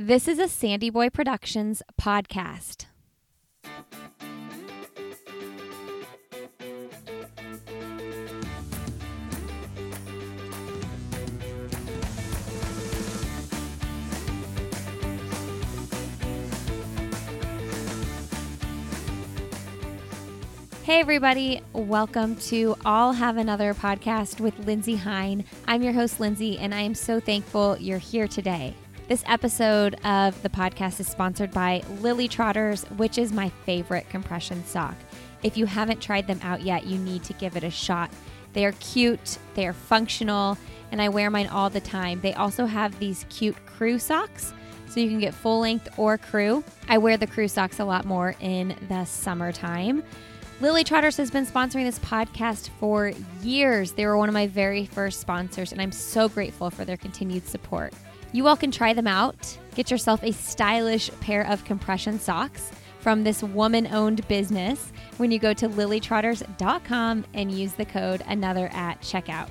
This is a Sandy Boy Productions podcast. Hey, everybody. Welcome to I'll Have Another podcast with Lindsey Hein. I'm your host, Lindsey, and I am so thankful you're here today. This episode of the podcast is sponsored by Lily Trotters, which is my favorite compression sock. If you haven't tried them out yet, you need to give it a shot. They are cute, they are functional, and I wear mine all the time. They also have these cute crew socks so you can get full length or crew. I wear the crew socks a lot more in the summertime. Lily Trotters has been sponsoring this podcast for years. They were one of my very first sponsors, and I'm so grateful for their continued support. You all can try them out. Get yourself a stylish pair of compression socks from this woman owned business when you go to lilytrotters.com and use the code another at checkout.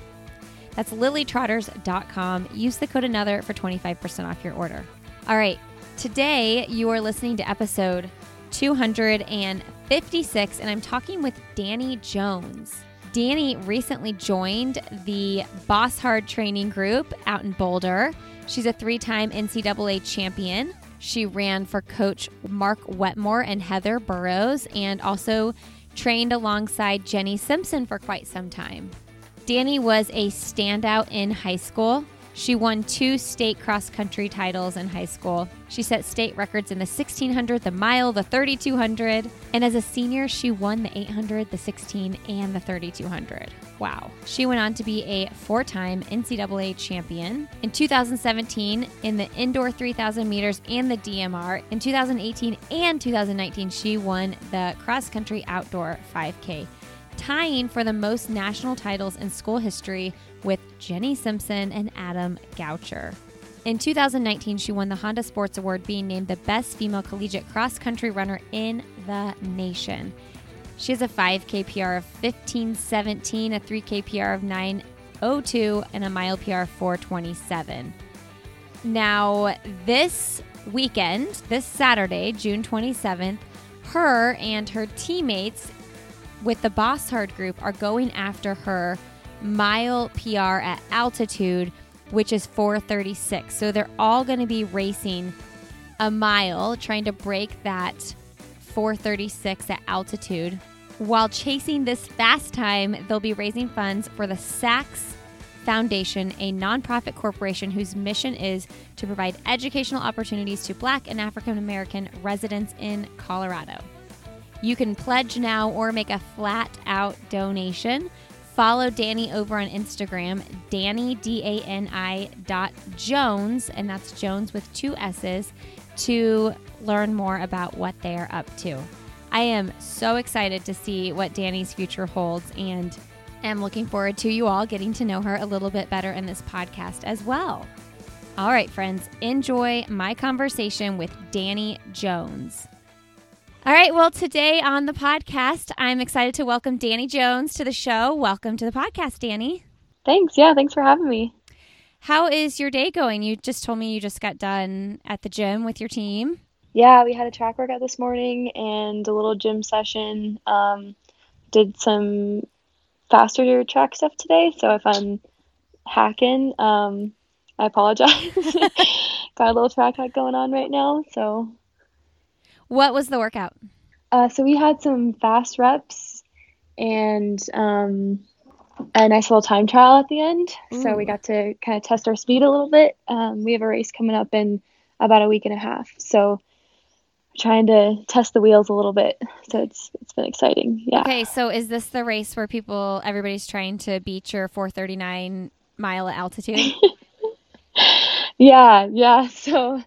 That's lilytrotters.com. Use the code another for 25% off your order. All right, today you are listening to episode 256, and I'm talking with Dani Jones. Dani recently joined the Bosshard training group out in Boulder. She's a three time NCAA champion. She ran for coach Mark Wetmore and Heather Burroughs and also trained alongside Jenny Simpson for quite some time. Dani was a standout in high school. She won two state cross country titles in high school. She set state records in the 1600, the mile, the 3200, and as a senior, she won the 800, the 16, and the 3200. Wow. She went on to be a four time NCAA champion. In 2017, in the indoor 3000 meters and the DMR. In 2018 and 2019, she won the cross country outdoor 5K tying for the most national titles in school history with Jenny Simpson and Adam Goucher. In 2019, she won the Honda Sports Award, being named the best female collegiate cross country runner in the nation. She has a 5K PR of 1517, a 3K PR of 902, and a mile PR of 427. Now, this weekend, this Saturday, June 27th, her and her teammates with the Bosshard group are going after her mile PR at altitude, which is 436. So they're all going to be racing a mile, trying to break that 436 at altitude. While chasing this fast time, they'll be raising funds for the Sachs Foundation, a nonprofit corporation whose mission is to provide educational opportunities to Black and African American residents in Colorado. You can pledge now or make a flat out donation. Follow Dani over on Instagram, Dani, D A N I dot Jones, and that's Jones with two S's, to learn more about what they are up to. I am so excited to see what Dani's future holds and am looking forward to you all getting to know her a little bit better in this podcast as well. All right, friends, enjoy my conversation with Dani Jones. All right. Well, today on the podcast, I'm excited to welcome Dani Jones to the show. Welcome to the podcast, Dani. Thanks. Yeah, thanks for having me. How is your day going? You just told me you just got done at the gym with your team. Yeah, we had a track workout this morning and a little gym session. Um, did some faster track stuff today, so if I'm hacking, um, I apologize. got a little track hack going on right now, so what was the workout? Uh, so we had some fast reps and um, a nice little time trial at the end. Ooh. So we got to kind of test our speed a little bit. Um, we have a race coming up in about a week and a half. So trying to test the wheels a little bit. So it's it's been exciting. Yeah. Okay, so is this the race where people everybody's trying to beat your 439 mile altitude? yeah, yeah. So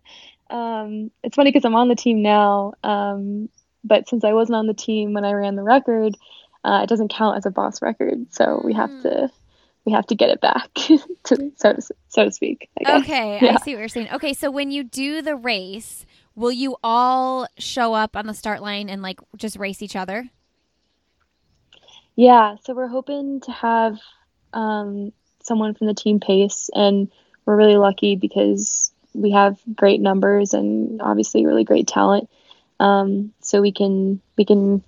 um, it's funny because I'm on the team now, um, but since I wasn't on the team when I ran the record, uh, it doesn't count as a boss record. So we have mm. to we have to get it back, to, so to so to speak. Okay, yeah. I see what you're saying. Okay, so when you do the race, will you all show up on the start line and like just race each other? Yeah, so we're hoping to have um, someone from the team pace, and we're really lucky because we have great numbers and obviously really great talent. Um, so we can we can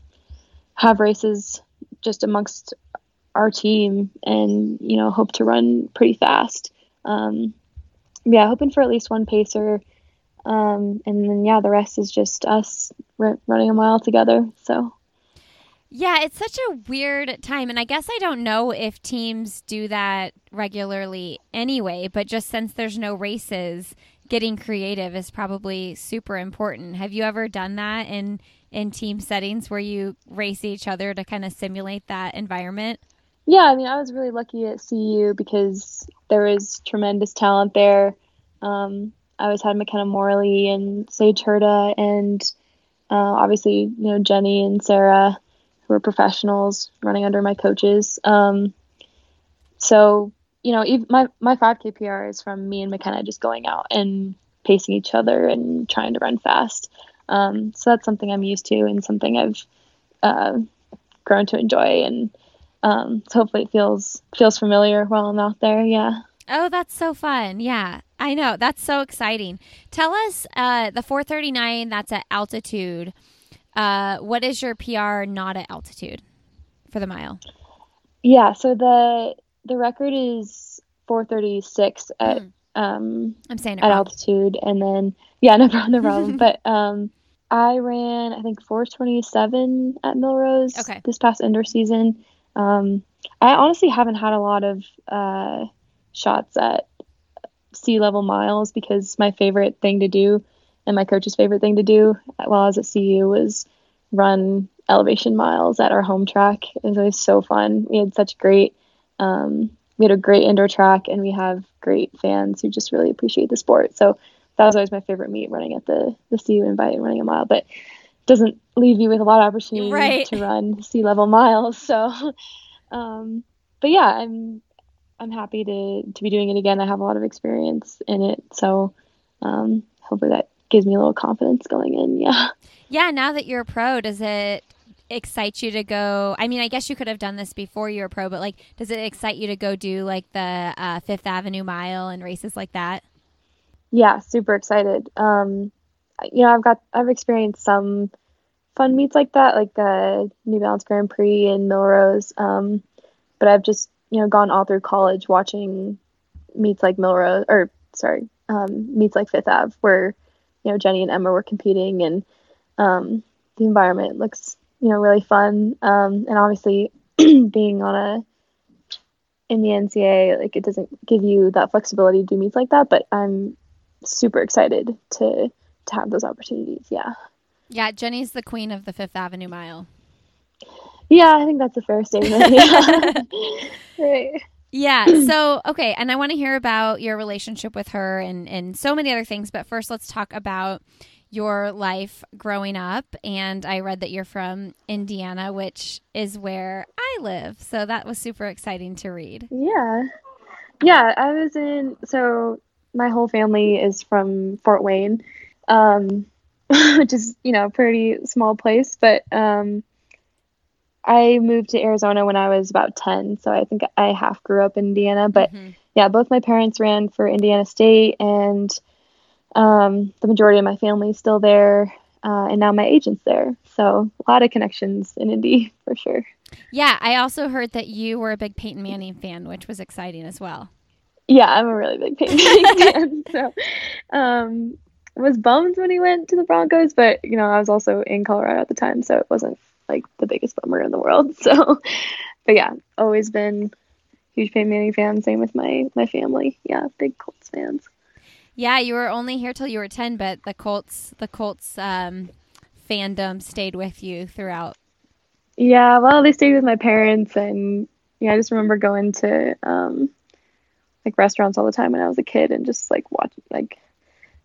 have races just amongst our team and you know hope to run pretty fast. Um, yeah, hoping for at least one pacer, um, and then yeah, the rest is just us r- running a mile together. So. Yeah, it's such a weird time. And I guess I don't know if teams do that regularly anyway, but just since there's no races, getting creative is probably super important. Have you ever done that in in team settings where you race each other to kind of simulate that environment? Yeah, I mean, I was really lucky at CU because there was tremendous talent there. Um, I always had Makena Morley and Sage Hurta and uh, obviously, you know, Jenny and Sarah who are professionals running under my coaches. Um, so, you know, even my, my 5K PR is from me and Makena just going out and pacing each other and trying to run fast. Um, so that's something I'm used to and something I've uh, grown to enjoy. And um, so hopefully it feels feels familiar while I'm out there. Yeah. Oh, that's so fun. Yeah, I know. That's so exciting. Tell us uh, the 439 that's at altitude. Uh, what is your PR not at altitude for the mile? Yeah, so the the record is 436 at mm. um I'm saying at wrong. altitude and then yeah, no problem, no problem. but um I ran I think 427 at Millrose okay. this past indoor season. Um I honestly haven't had a lot of uh shots at sea level miles because my favorite thing to do and my coach's favorite thing to do while I was at CU was run elevation miles at our home track. It was always so fun. We had such great, um, we had a great indoor track, and we have great fans who just really appreciate the sport. So that was always my favorite meet, running at the the CU Invite and running a mile. But doesn't leave you with a lot of opportunity right. to run sea level miles. So, um, but yeah, I'm I'm happy to to be doing it again. I have a lot of experience in it, so um, hopefully that gives me a little confidence going in. Yeah. Yeah. Now that you're a pro, does it excite you to go? I mean, I guess you could have done this before you were pro, but like, does it excite you to go do like the uh, Fifth Avenue Mile and races like that? Yeah, super excited. Um, you know, I've got I've experienced some fun meets like that, like the New Balance Grand Prix in Millrose. Um, but I've just you know gone all through college watching meets like Millrose or sorry um, meets like Fifth Ave where you know Jenny and Emma were competing, and um, the environment looks you know really fun. Um, and obviously, being on a in the NCA, like it doesn't give you that flexibility to do meets like that. But I'm super excited to to have those opportunities. Yeah. Yeah, Jenny's the queen of the Fifth Avenue Mile. Yeah, I think that's a fair statement. Yeah. right. Yeah. So, okay. And I want to hear about your relationship with her and, and so many other things. But first, let's talk about your life growing up. And I read that you're from Indiana, which is where I live. So that was super exciting to read. Yeah. Yeah. I was in, so my whole family is from Fort Wayne, um, which is, you know, a pretty small place. But, um, I moved to Arizona when I was about 10, so I think I half grew up in Indiana. But mm-hmm. yeah, both my parents ran for Indiana State, and um, the majority of my family is still there, uh, and now my agent's there. So a lot of connections in Indy for sure. Yeah, I also heard that you were a big Peyton Manning fan, which was exciting as well. Yeah, I'm a really big Peyton Manning fan. So, um, was bummed when he went to the Broncos, but you know, I was also in Colorado at the time, so it wasn't like the biggest bummer in the world. So, but yeah, always been huge Peyton Manning fan. Same with my my family. Yeah, big Colts fans. Yeah, you were only here till you were ten, but the Colts the Colts um, fandom stayed with you throughout. Yeah, well, they stayed with my parents, and yeah, I just remember going to um, like restaurants all the time when I was a kid, and just like watch like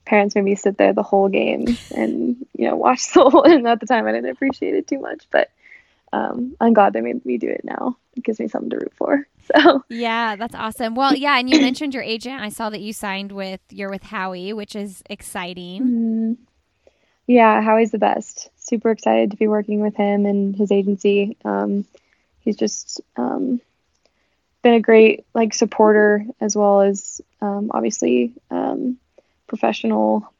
parents made me sit there the whole game and you know watch the whole. And at the time, I didn't appreciate it too much, but um, I'm glad they made me do it now. It gives me something to root for. So yeah, that's awesome. Well, yeah, and you mentioned your agent. I saw that you signed with you're with Howie, which is exciting. Mm-hmm. Yeah, Howie's the best. Super excited to be working with him and his agency. Um, he's just um, been a great like supporter as well as um, obviously um, professional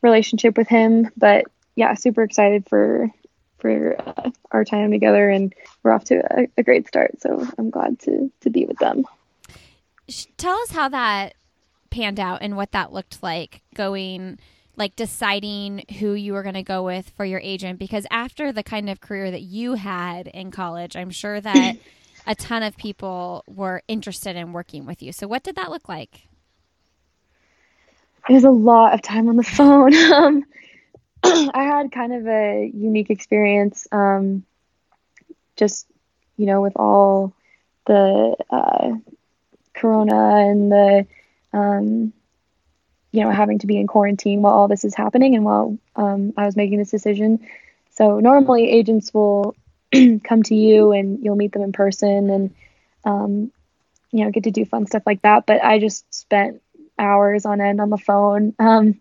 relationship with him. But yeah, super excited for for uh, our time together, and we're off to a, a great start. So I'm glad to to be with them. Tell us how that panned out and what that looked like going like deciding who you were going to go with for your agent because after the kind of career that you had in college i'm sure that a ton of people were interested in working with you so what did that look like it was a lot of time on the phone um, i had kind of a unique experience um, just you know with all the uh, corona and the um, you know, having to be in quarantine while all this is happening and while um, I was making this decision. So normally agents will come to you and you'll meet them in person and, um, you know, get to do fun stuff like that. But I just spent hours on end on the phone. Um,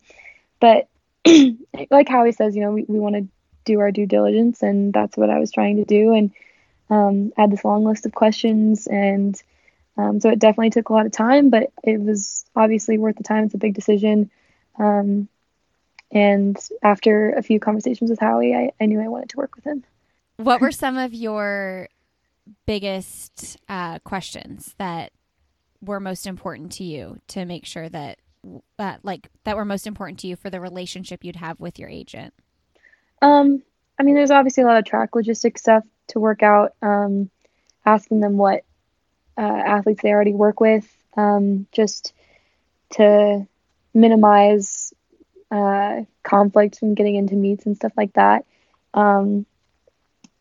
but like Howie says, you know, we, we want to do our due diligence and that's what I was trying to do. And um, I had this long list of questions and um, so it definitely took a lot of time, but it was obviously worth the time. It's a big decision. Um, and after a few conversations with Howie, I, I, knew I wanted to work with him. What were some of your biggest uh, questions that were most important to you to make sure that, uh, like, that were most important to you for the relationship you'd have with your agent? Um, I mean, there's obviously a lot of track logistics stuff to work out. Um, asking them what uh, athletes they already work with, um, just to minimize uh, conflict and getting into meets and stuff like that. Um,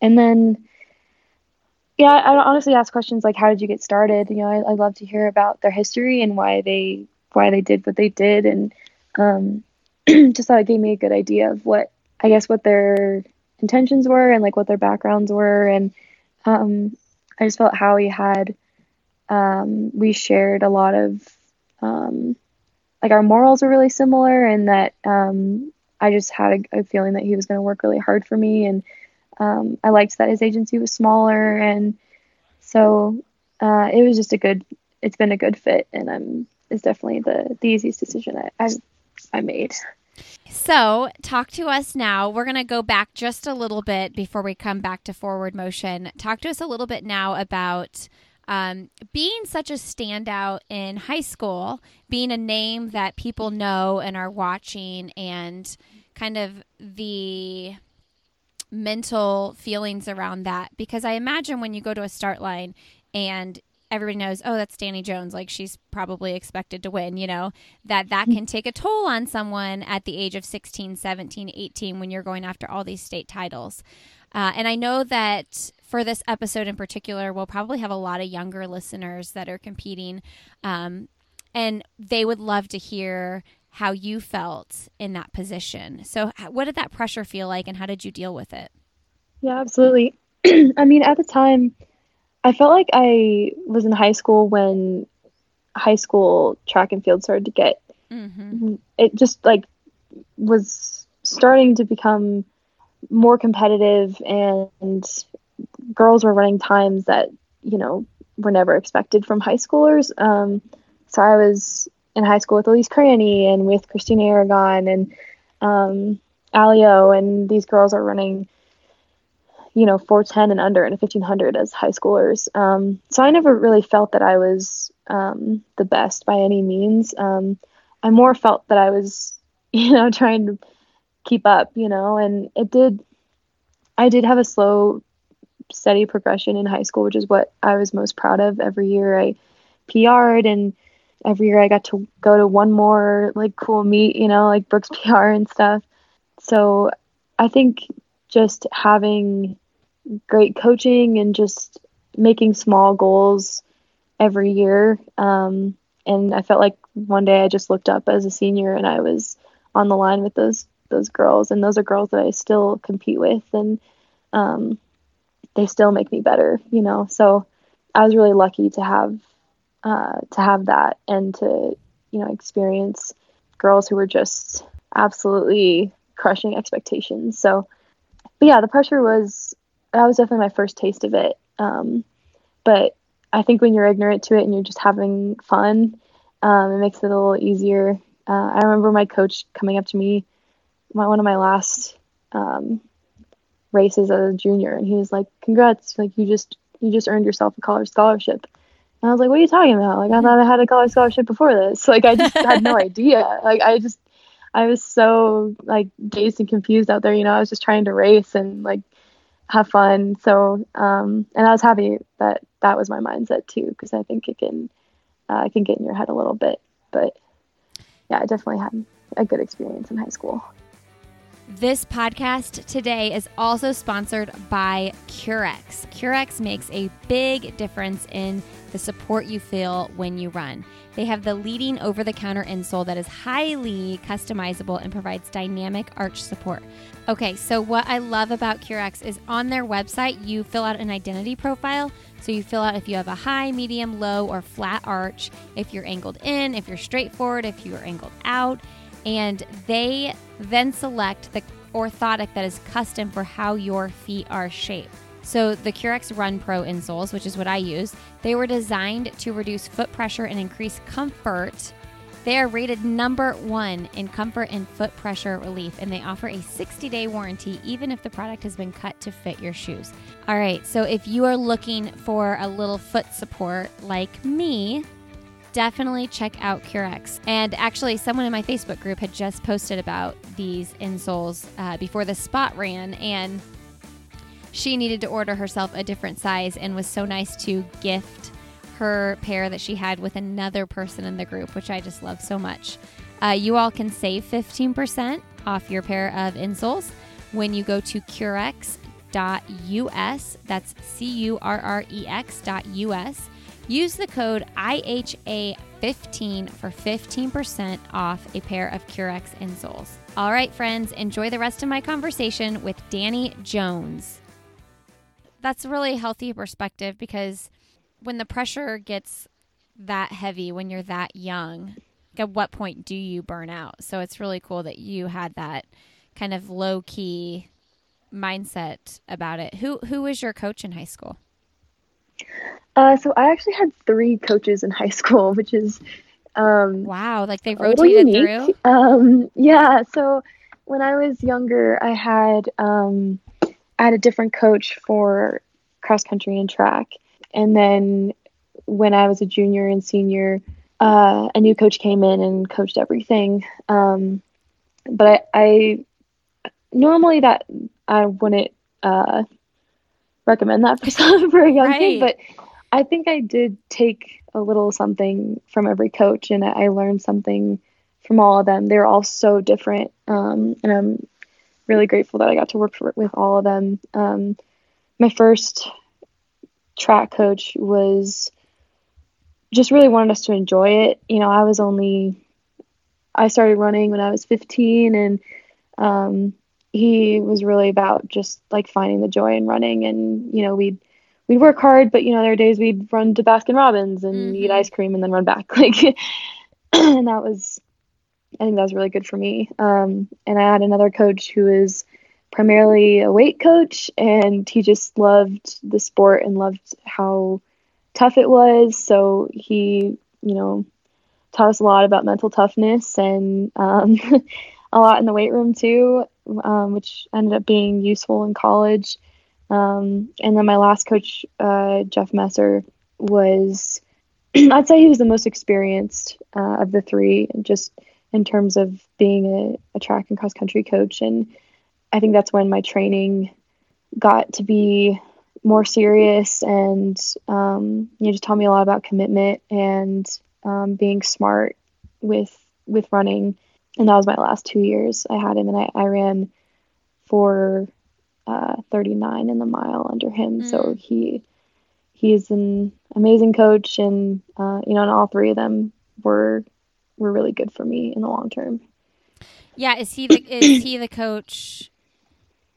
and then, yeah, I honestly ask questions like, "How did you get started?" You know, I, I love to hear about their history and why they why they did what they did, and um, just thought it gave me a good idea of what I guess what their intentions were and like what their backgrounds were, and um, I just felt Howie had um, we shared a lot of um, like our morals were really similar and that um, i just had a, a, feeling that he was going to work really hard for me and um, i liked that his agency was smaller and so uh, it was just a good it's been a good fit and i'm it's definitely the, the easiest decision I, I, I made so, talk to us now. We're going to go back just a little bit before we come back to forward motion. Talk to us a little bit now about um, being such a standout in high school, being a name that people know and are watching, and kind of the mental feelings around that. Because I imagine when you go to a start line and everybody knows, oh, that's Dani Jones, like she's probably expected to win, you know, that that can take a toll on someone at the age of 16, 17, 18 when you're going after all these state titles. Uh, and I know that for this episode in particular, we'll probably have a lot of younger listeners that are competing. Um, and they would love to hear how you felt in that position. So, what did that pressure feel like, and how did you deal with it? Yeah, absolutely. I mean, at the time, I felt like I was in high school when high school track and field started to get. Mm-hmm. It just like was starting to become more competitive and girls were running times that you know were never expected from high schoolers. Um, so I was in high school with Elise Cranny and with Christina Aragon and um, Alio, and these girls are running, you know, 410 and under and 1500 as high schoolers. Um, so I never really felt that I was um, the best by any means. Um, I more felt that I was, you know, trying to keep up, you know, and it did. I did have a slow steady progression in high school, which is what I was most proud of. Every year I PR'd and every year I got to go to one more like cool meet, you know, like Brooks PR and stuff. So I think just having great coaching and just making small goals every year. Um, and I felt like one day I just looked up as a senior and I was on the line with those those girls, and those are girls that I still compete with, and um, they still make me better, you know. So I was really lucky to have uh, to have that and to you know experience girls who were just absolutely crushing expectations. So, but yeah, the pressure was that was definitely my first taste of it. Um, but I think when you're ignorant to it and you're just having fun, um, it makes it a little easier uh, I remember my coach coming up to me, my, one of my last um, races as a junior, and he was like, "Congrats! Like you just you just earned yourself a college scholarship." And I was like, "What are you talking about? Like I thought I had a college scholarship before this. Like I just had no idea. Like I just I was so like dazed and confused out there. You know, I was just trying to race and like have fun. So um, and I was happy that that was my mindset too, because I think it can uh, it can get in your head a little bit. But yeah, I definitely had a good experience in high school. This podcast today is also sponsored by Currex. Currex makes a big difference in the support you feel when you run. They have the leading over the counter insole that is highly customizable and provides dynamic arch support. Okay, so what I love about Currex is on their website, you fill out an identity profile. So you fill out if you have a high, medium, low, or flat arch, if you're angled in, if you're straight forward, if you are angled out and they then select the orthotic that is custom for how your feet are shaped. So the Currex Run Pro insoles, which is what I use, they were designed to reduce foot pressure and increase comfort. They are rated number one in comfort and foot pressure relief, and they offer a 60 day warranty even if the product has been cut to fit your shoes. All right, so if you are looking for a little foot support like me, definitely check out Currex. And actually, someone in my Facebook group had just posted about these insoles uh, before the spot ran, and she needed to order herself a different size and was so nice to gift her pair that she had with another person in the group, which I just love so much. Uh, you all can save 15% off your pair of insoles when you go to currex.us. That's C U R R E X.us Use the code IHA15 for 15% off a pair of Currex insoles. All right, friends, enjoy the rest of my conversation with Dani Jones. That's a really healthy perspective because when the pressure gets that heavy when you're that young, at what point do you burn out? So it's really cool that you had that kind of low key mindset about it. Who who was your coach in high school? Uh, so I actually had three coaches in high school, which is um, wow, like they rotated through. Um, yeah. So when I was younger, I had um, I had a different coach for cross country and track, and then when I was a junior and senior, uh, a new coach came in and coached everything. Um, but I, I normally that I wouldn't uh, recommend that for some for a young right. kid, but I think I did take a little something from every coach, and I learned something from all of them. They're all so different, um, and I'm really grateful that I got to work for, with all of them. Um, my first track coach was just really wanted us to enjoy it. You know, I was only I started running when I was 15, and um, he was really about just like finding the joy in running and you know we'd we'd work hard but you know there are days we'd run to baskin robbins and mm-hmm. eat ice cream and then run back like and that was i think that was really good for me um, and i had another coach who is primarily a weight coach and he just loved the sport and loved how tough it was so he you know taught us a lot about mental toughness and um, a lot in the weight room too um, which ended up being useful in college. Um, and then my last coach, uh, Jeff Messer, was I'd say he was the most experienced uh, of the three, just in terms of being a, a, track and cross country coach. And I think that's when my training got to be more serious and um, you know, just taught me a lot about commitment and um, being smart with with running and that was my last two years I had him, and I, I ran for uh, 39 in the mile under him. Mm. So he he's an amazing coach, and uh, you know, and all three of them were were really good for me in the long term. Yeah, is he the is he the coach?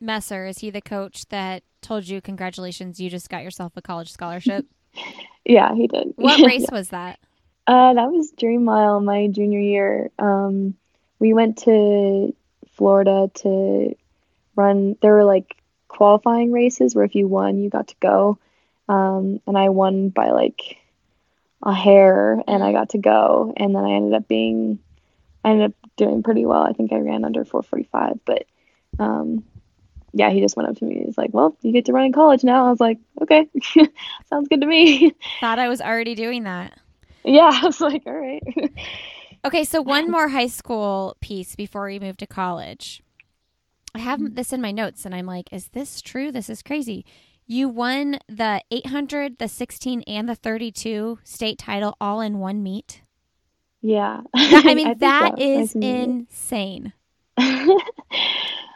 Messer is he the coach that told you congratulations you just got yourself a college scholarship? yeah, he did. What race was that? Uh, that was Dream Mile my junior year. Um, we went to Florida to run. There were like qualifying races where if you won, you got to go. Um, and I won by like a hair, and I got to go. And then I ended up being I ended up doing pretty well. I think I ran under 445, but um, yeah, he just went up to me. He's like, "Well, you get to run in college now." I was like, "Okay, sounds good to me." Thought I was already doing that. Yeah, I was like, "All right." okay, so one more high school piece before we move to college. I have mm-hmm. this in my notes, and I'm like, "Is this true? This is crazy." You won the 800, the 16, and the 32 state title all in one meet. Yeah. I mean, I that so. is insane.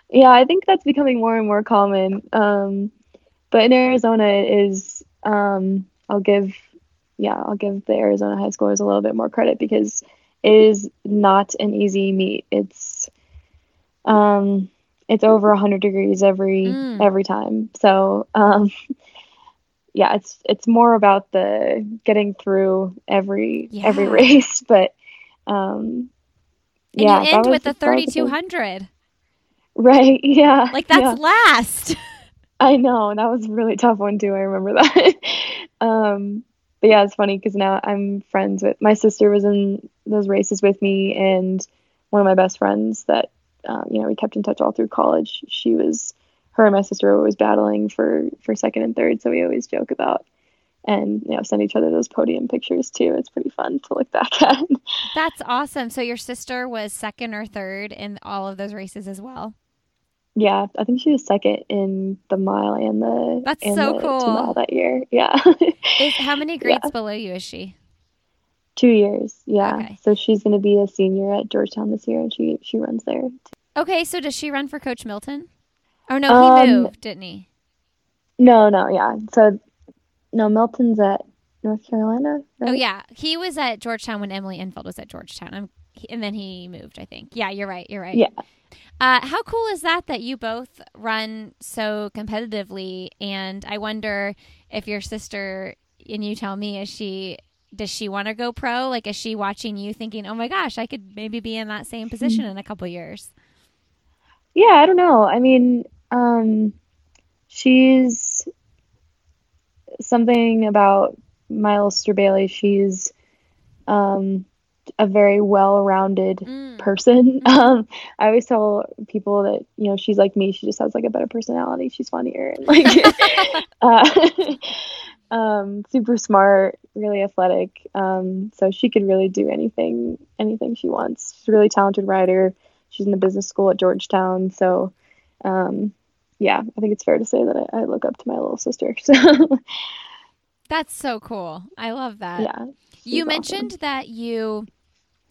Yeah, I think that's becoming more and more common. Um, but in Arizona, it is, um, I'll give, yeah, I'll give the Arizona high schoolers a little bit more credit because it is not an easy meet. It's, um, it's over 100 degrees every mm. every time so um, yeah it's it's more about the getting through every yeah. every race but um and yeah you end with the 3200 right yeah like that's yeah. last i know that was a really tough one too i remember that um but yeah it's funny because now i'm friends with my sister was in those races with me and one of my best friends that uh, you know, we kept in touch all through college. She was, her and my sister were always battling for for second and third, so we always joke about and you know send each other those podium pictures too. It's pretty fun to look back at. That's awesome. So your sister was second or third in all of those races as well. Yeah, I think she was second in the mile and the that's and so the cool mile that year. Yeah. is, how many grades yeah. below you is she? Two years, yeah. Okay. So she's going to be a senior at Georgetown this year, and she she runs there. Okay, so does she run for Coach Milton? Oh no, he um, moved, didn't he? No, no, yeah. So no, Milton's at North Carolina. Oh, right? Oh yeah, he was at Georgetown when Emily Infeld was at Georgetown, I'm, and then he moved. I think. Yeah, you're right. You're right. Yeah. Uh, how cool is that that you both run so competitively? And I wonder if your sister, and you tell me, is she does she want to go pro? Like, is she watching you thinking, oh my gosh, I could maybe be in that same position in a couple years? Yeah, I don't know. I mean, um, she's something about Miles Bailey. She's um, a very well-rounded mm. person. Mm-hmm. Um, I always tell people that you know she's like me. She just has like a better personality. She's funnier and like uh, um, super smart, really athletic. Um, so she could really do anything, anything she wants. She's a really talented writer. She's in the business school at Georgetown. So, um, yeah, I think it's fair to say that I, I look up to my little sister. So that's so cool. I love that. Yeah. You mentioned awesome. that you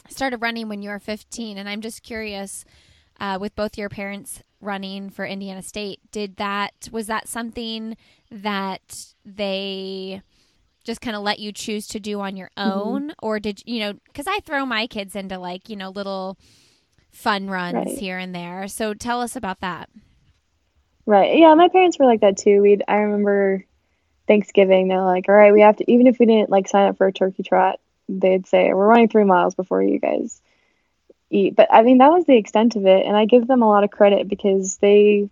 started running when you were 15, and I'm just curious. Uh, with both your parents running for Indiana State, did that was that something that they just kind of let you choose to do on your mm-hmm. own mm-hmm. or did you know because i throw my kids into like you know little fun runs right. here and there so tell us about that right yeah my parents were like that too we'd i remember thanksgiving they're like all right we have to even if we didn't like sign up for a turkey trot they'd say we're running three miles before you guys eat but i mean that was the extent of it and i give them a lot of credit because they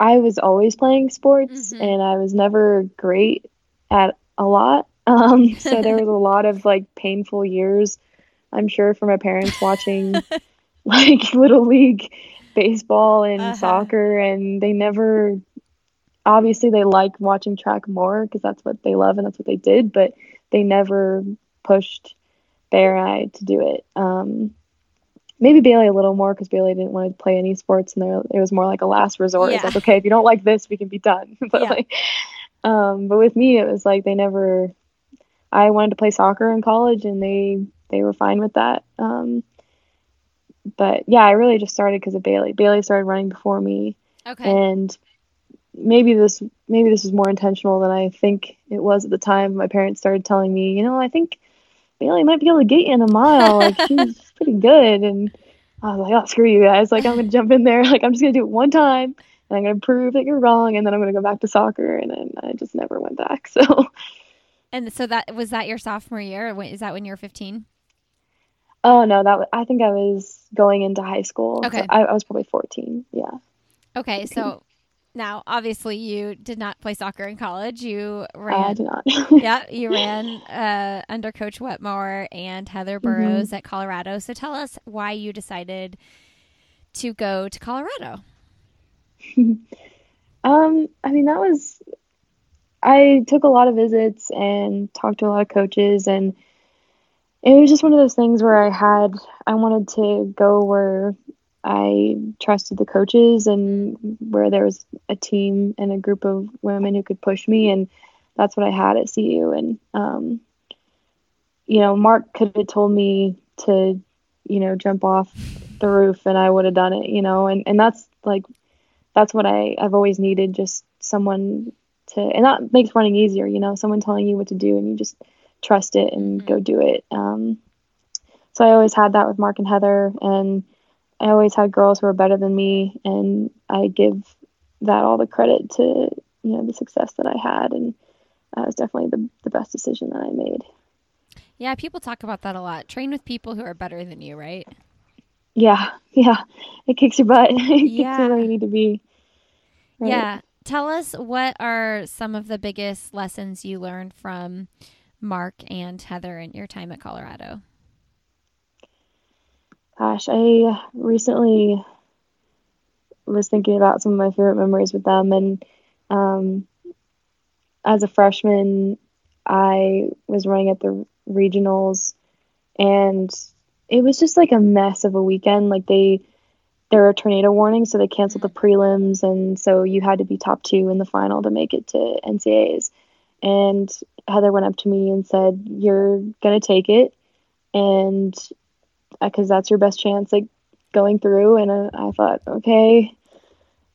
I was always playing sports mm-hmm. and I was never great at a lot. Um, so there was a lot of like painful years, I'm sure, for my parents watching like little league baseball and uh-huh. soccer. And they never, obviously, they like watching track more because that's what they love and that's what they did, but they never pushed Bear I to do it. Um, maybe Bailey a little more because Bailey didn't want to play any sports, and there it was more like a last resort. Yeah. It's like, okay, if you don't like this, we can be done. but yeah. like, um, but with me, it was like they never. I wanted to play soccer in college, and they they were fine with that. Um, but yeah, I really just started because of Bailey. Bailey started running before me, okay, and maybe this maybe this was more intentional than I think it was at the time. My parents started telling me, you know, I think Bailey might be able to get you in a mile. Like she's pretty good. And I was like, oh, screw you guys. Like I'm gonna jump in there. Like I'm just gonna do it one time, and I'm gonna prove that you're wrong, and then I'm gonna go back to soccer. And then I just never went back. So. And so that was that your sophomore year. Is that when you were 15? Oh no, that was, I think I was going into high school. Okay, so I, I was probably 14. Yeah. Okay, 14. so Now, obviously, you did not play soccer in college. You ran. I did not. yeah, you ran uh, under Coach Wetmore and Heather mm-hmm. Burroughs mm-hmm. at Colorado. So tell us why you decided to go to Colorado. um, I mean, that was. I took a lot of visits and talked to a lot of coaches, and it was just one of those things where I had I wanted to go where I trusted the coaches and where there was a team and a group of women who could push me, and that's what I had at CU. And um, you know, Mark could have told me to, you know, jump off the roof, and I would have done it. You know, and and that's like that's what I I've always needed, just someone to, and that makes running easier. You know, someone telling you what to do, and you just trust it and mm-hmm. go do it. Um, so I always had that with Mark and Heather, and I always had girls who were better than me, and I give that all the credit to you know the success that I had, and that was definitely the the best decision that I made. Yeah, people talk about that a lot. Train with people who are better than you, right? Yeah, yeah, it kicks your butt. it yeah. kicks you where you need to be. Right? Yeah, tell us what are some of the biggest lessons you learned from Mark and Heather in your time at Colorado. Gosh, I recently was thinking about some of my favorite memories with them. And um, as a freshman, I was running at the regionals, and it was just like a mess of a weekend. Like they, there were tornado warnings, so they canceled the prelims, and so you had to be top two in the final to make it to NCAAs. And Heather went up to me and said, "You're gonna take it," and because that's your best chance like going through and uh, i thought okay.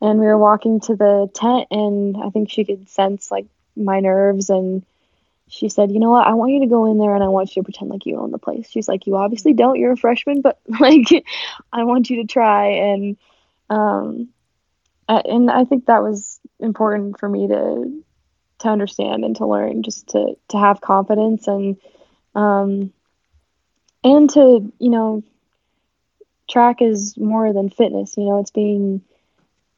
And we were walking to the tent and i think she could sense like my nerves and she said you know what? I want you to go in there and i want you to pretend like you own the place. She's like you obviously don't. You're a freshman but like i want you to try. And um I, and i think that was important for me to to understand and to learn just to to have confidence and um and to you know track is more than fitness you know it's being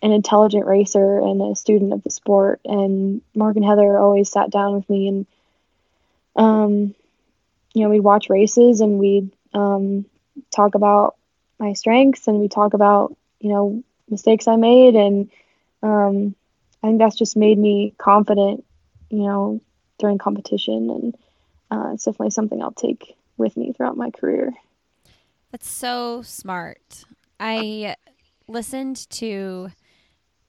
an intelligent racer and a student of the sport. And mark and heather always sat down with me and um you know we'd watch races and we'd um talk about my strengths and we talk about you know mistakes i made. And um i think that's just made me confident you know during competition. And uh, it's definitely something i'll take with me throughout my career. That's so smart. I listened to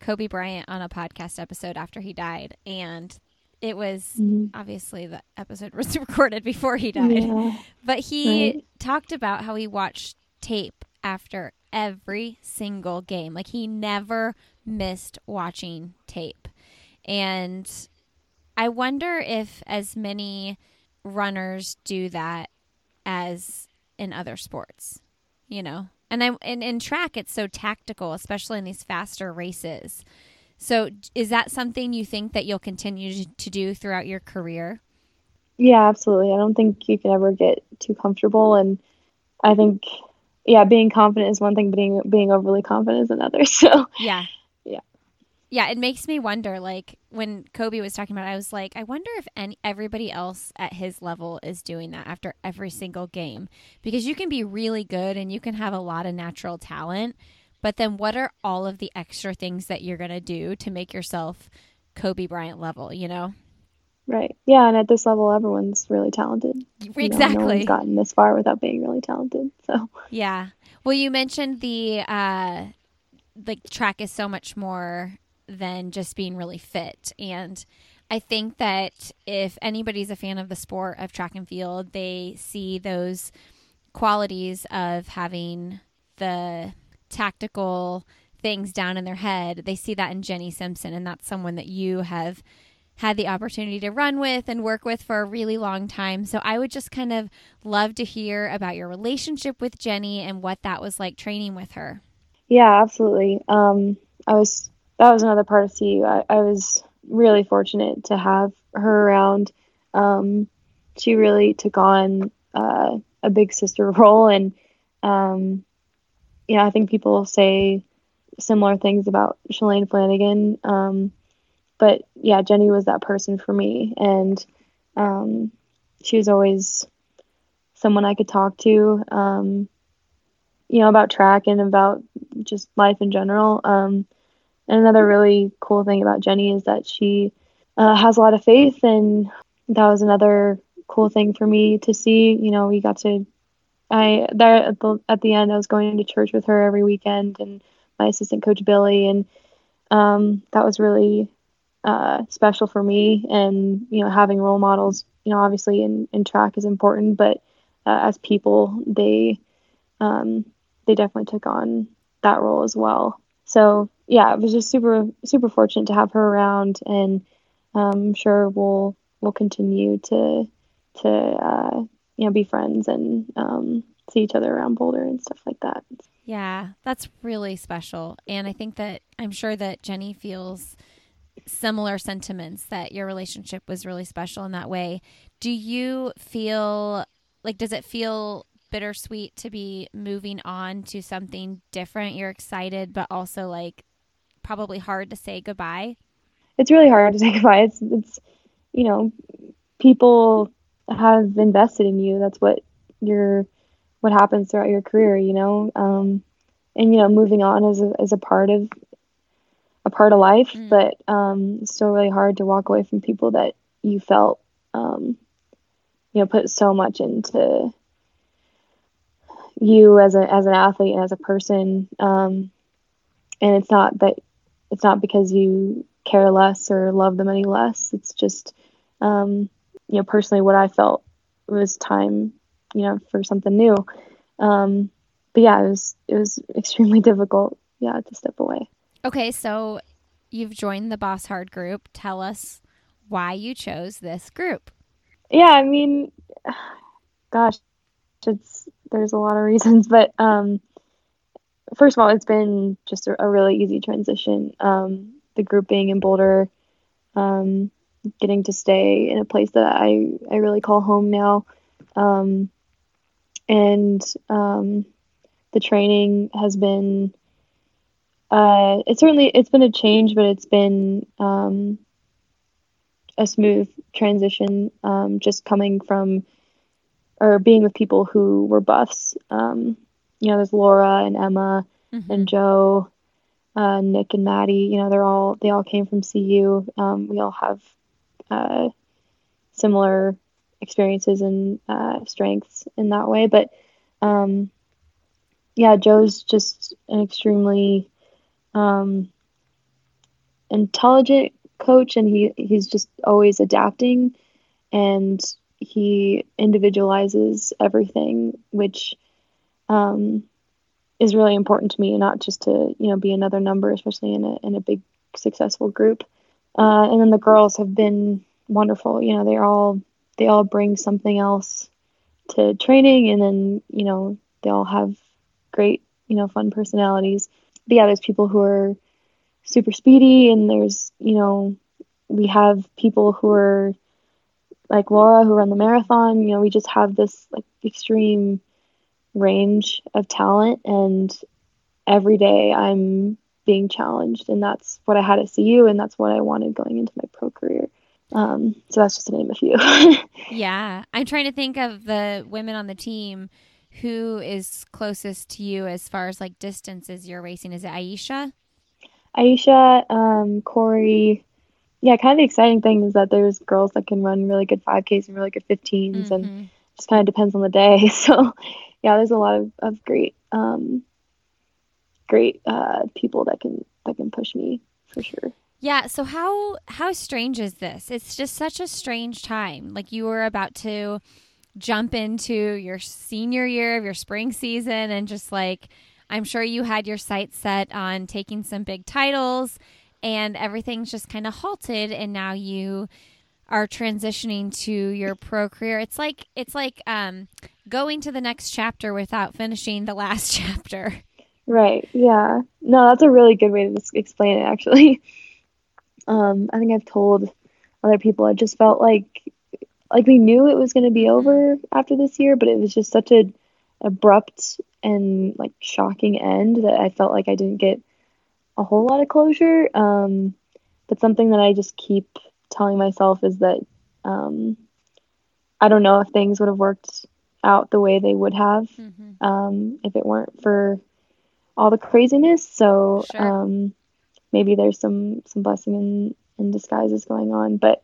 Kobe Bryant on a podcast episode after he died, and it was mm-hmm. obviously the episode was recorded before he died, yeah. but he right. talked about how he watched tape after every single game. Like he never missed watching tape. And I wonder if as many runners do that as in other sports, you know. And I and in track it's so tactical, especially in these faster races. So is that something you think that you'll continue to do throughout your career? Yeah, absolutely. I don't think you can ever get too comfortable and I think yeah, being confident is one thing, but being being overly confident is another. So Yeah yeah, it makes me wonder. Like when Kobe was talking about, it, I was like, I wonder if any everybody else at his level is doing that after every single game, because you can be really good and you can have a lot of natural talent, but then what are all of the extra things that you're gonna do to make yourself Kobe Bryant level? You know? Right. Yeah, and at this level, everyone's really talented. Exactly. You know, no one's gotten this far without being really talented. So. Yeah. Well, you mentioned the uh, the track is so much more than just being really fit. And I think that if anybody's a fan of the sport of track and field, they see those qualities of having the tactical things down in their head. They see that in Jenny Simpson, and that's someone that you have had the opportunity to run with and work with for a really long time. So I would just kind of love to hear about your relationship with Jenny and what that was like training with her. Yeah, absolutely. Um, I was that was another part of CU. I, I was really fortunate to have her around. Um, she really took on uh, a big sister role, and um, you know, I think people say similar things about Shalane Flanagan. Um, but yeah, Jenny was that person for me, and um, she was always someone I could talk to, um, you know, about track and about just life in general. Um, and another really cool thing about Jenny is that she uh, has a lot of faith, and that was another cool thing for me to see. You know, we got to, I there at the at the end, I was going to church with her every weekend, and my assistant coach Billy, and um, that was really uh, special for me. And you know, having role models, you know, obviously in in track is important, but uh, as people, they um, they definitely took on that role as well. So yeah, it was just super super fortunate to have her around, and um, I'm sure we'll we'll continue to to uh, you know be friends and um, see each other around Boulder and stuff like that. Yeah, that's really special, and I think that I'm sure that Jenny feels similar sentiments that your relationship was really special in that way. Do you feel like does it feel bittersweet to be moving on to something different? You're excited, but also like probably hard to say goodbye. It's really hard to say goodbye. It's it's you know, people have invested in you. That's what your what happens throughout your career, you know. Um, and you know, moving on is a, is a part of a part of life, mm. but um, it's still really hard to walk away from people that you felt um, you know put so much into you as a as an athlete and as a person um, and it's not that it's not because you care less or love them any less. It's just um, you know personally what i felt was time you know for something new. Um, but yeah it was it was extremely difficult yeah to step away. Okay so you've joined the Bosshard group. Tell us why you chose this group. Yeah, I mean, gosh, it's there's a lot of reasons, but um, first of all, it's been just a, a really easy transition. Um, the group being in Boulder, um, getting to stay in a place that I I really call home now, um, and um, the training has been. Uh, it's certainly it's been a change, but it's been um, a smooth transition um, just coming from or being with people who were buffs. Um, you know, there's Laura and Emma mm-hmm. and Joe, uh, Nick and Maddie. You know, they're all they all came from CU. Um, we all have uh, similar experiences and uh, strengths in that way. But um, yeah, Joe's just an extremely um, intelligent coach and he he's just always adapting and he individualizes everything which um, is really important to me not just to you know be another number especially in a in a big successful group. Uh, and then the girls have been wonderful. You know they're all they all bring something else to training and then you know they all have great you know fun personalities. But yeah there's people who are super speedy and there's you know we have people who are like Laura who run the marathon. You know we just have this like extreme range of talent and every day I'm being challenged and that's what I had at CU and that's what I wanted going into my pro career um, so that's just to name a few yeah I'm trying to think of the women on the team who is closest to you as far as like distances you're racing is it Aisha Aisha, um, Corey. Yeah, kind of the exciting thing is that there's girls that can run really good 5Ks and really good 15s, mm-hmm. and just kind of depends on the day. So, yeah, there's a lot of, of great, um, great uh, people that can that can push me for sure. Yeah. So how how strange is this? It's just such a strange time. Like you were about to jump into your senior year of your spring season, and just like I'm sure you had your sights set on taking some big titles and everything's just kind of halted and now you are transitioning to your pro career. It's like it's like um, going to the next chapter without finishing the last chapter. Right. Yeah. No, that's a really good way to explain it actually. Um, I think I've told other people i just felt like like we knew it was going to be mm-hmm. over after this year, but it was just such a abrupt and like shocking end that I felt like I didn't get a whole lot of closure. Um, but something that I just keep telling myself is that um, I don't know if things would have worked out the way they would have mm-hmm. um, if it weren't for all the craziness. So sure. um, maybe there's some some blessing in, in disguises going on. But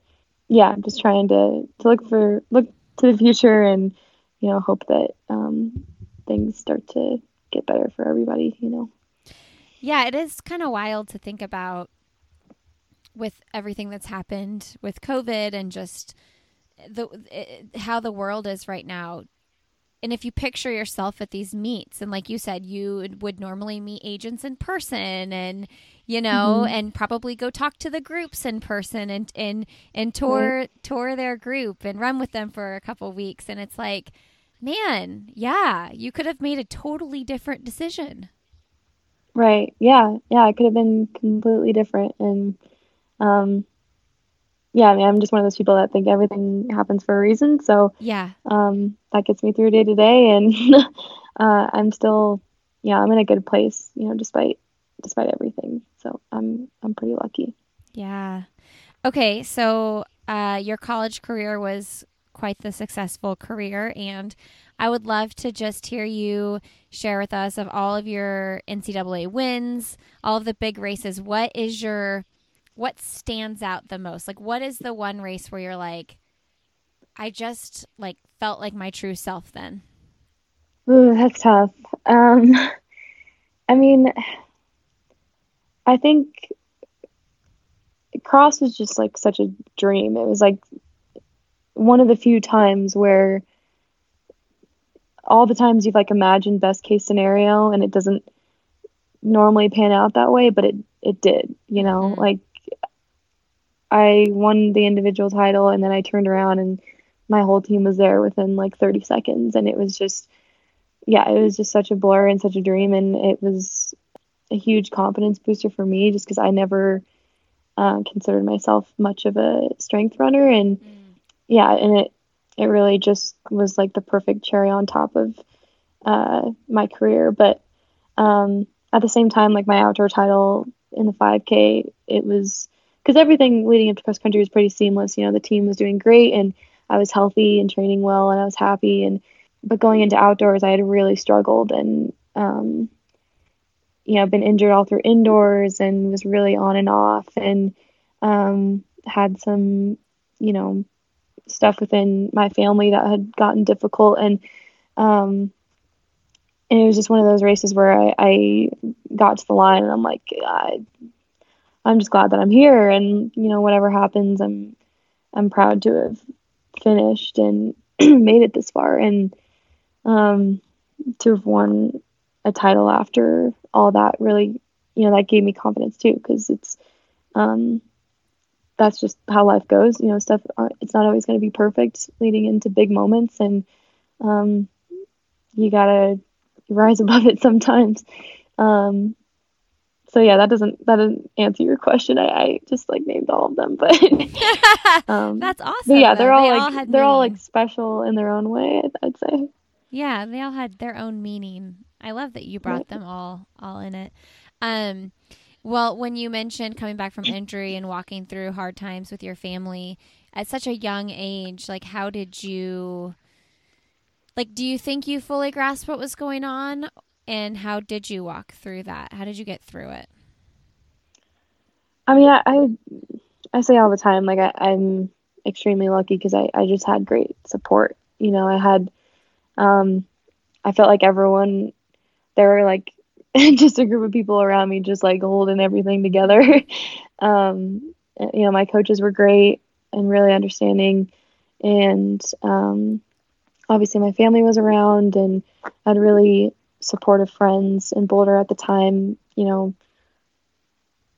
yeah, I'm just trying to to look for look to the future and you know hope that um, things start to get better for everybody. You know. Yeah, it is kind of wild to think about with everything that's happened with COVID and just the it, how the world is right now. And if you picture yourself at these meets, and like you said, you would normally meet agents in person, and you know, mm-hmm. and probably go talk to the groups in person, and and and tour right. tour their group and run with them for a couple weeks, and it's like, man, yeah, you could have made a totally different decision. Right. Yeah. Yeah. It could have been completely different, and um, yeah, I mean, I'm just one of those people that think everything happens for a reason. So yeah, um, that gets me through day to day, and uh, I'm still, yeah, I'm in a good place, you know, despite despite everything. So I'm I'm pretty lucky. Yeah. Okay, so uh, your college career was quite the successful career, and I would love to just hear you share with us of all of your NCAA wins, all of the big races. What is your what stands out the most? Like, what is the one race where you're like, I just like felt like my true self then? Ooh, that's tough. Um, I mean, I think cross was just like such a dream. It was like one of the few times where all the times you've like imagined best case scenario and it doesn't normally pan out that way, but it it did, you know, mm-hmm. like I won the individual title and then I turned around and my whole team was there within like 30 seconds and it was just yeah, it was just such a blur and such a dream and it was a huge confidence booster for me just because I never uh, considered myself much of a strength runner and mm. yeah, and it it really just was like the perfect cherry on top of uh, my career. But um, at the same time, like my outdoor title in the 5K, it was because everything leading up to cross country was pretty seamless. You know, the team was doing great and I was healthy and training well and I was happy. And but going into outdoors, I had really struggled and um, you know been injured all through indoors and was really on and off and um, had some you know stuff within my family that had gotten difficult and um, and it was just one of those races where I, I got to the line and I'm like I I'm just glad that I'm here and you know whatever happens I'm I'm proud to have finished and made it this far. And um to have won a title after all that really you know that gave me confidence too because it's um that's just how life goes. You know stuff uh, it's not always going to be perfect leading into big moments and um you gotta rise above it sometimes. Um so yeah, that doesn't that doesn't answer your question. I, I just like named all of them, but um, that's awesome. yeah, they're all they like all they're all like special in their own way. I'd say. Yeah, they all had their own meaning. I love that you brought them all all in it. Um, well, when you mentioned coming back from injury and walking through hard times with your family at such a young age, like how did you? Like, do you think you fully grasped what was going on, and how did you walk through that? How did you get through it? I mean, I I, I say all the time, like I, I'm extremely lucky because I, I just had great support. You know, I had, um, I felt like everyone, there were like just a group of people around me, just like holding everything together. um, you know, my coaches were great and really understanding, and um, obviously my family was around, and I had really supportive friends in Boulder at the time, you know,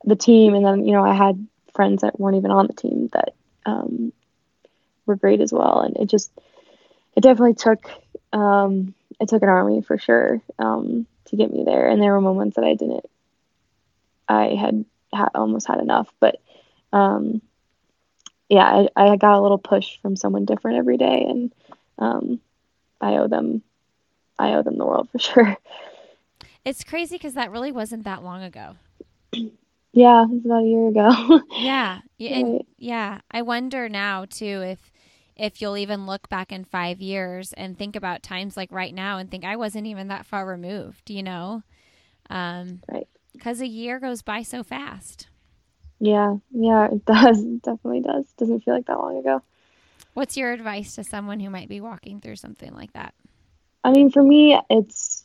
the team, and then you know I had friends that weren't even on the team that um, were great as well, and it just it definitely took um, it took an army for sure um, to get me there, and there were moments that I didn't, I had, almost had enough, but um, yeah, I, I got a little push from someone different every day, and um, I owe them I owe them the world for sure. It's crazy because that really wasn't that long ago. Yeah, it was about a year ago. Yeah. And Right. yeah, I wonder now too if if you'll even look back in 5 years and think about times like right now and think I wasn't even that far removed, you know? Um Right. cuz a year goes by so fast. Yeah, yeah, it does. It definitely does. Doesn't feel like that long ago. What's your advice to someone who might be walking through something like that? I mean, for me, it's,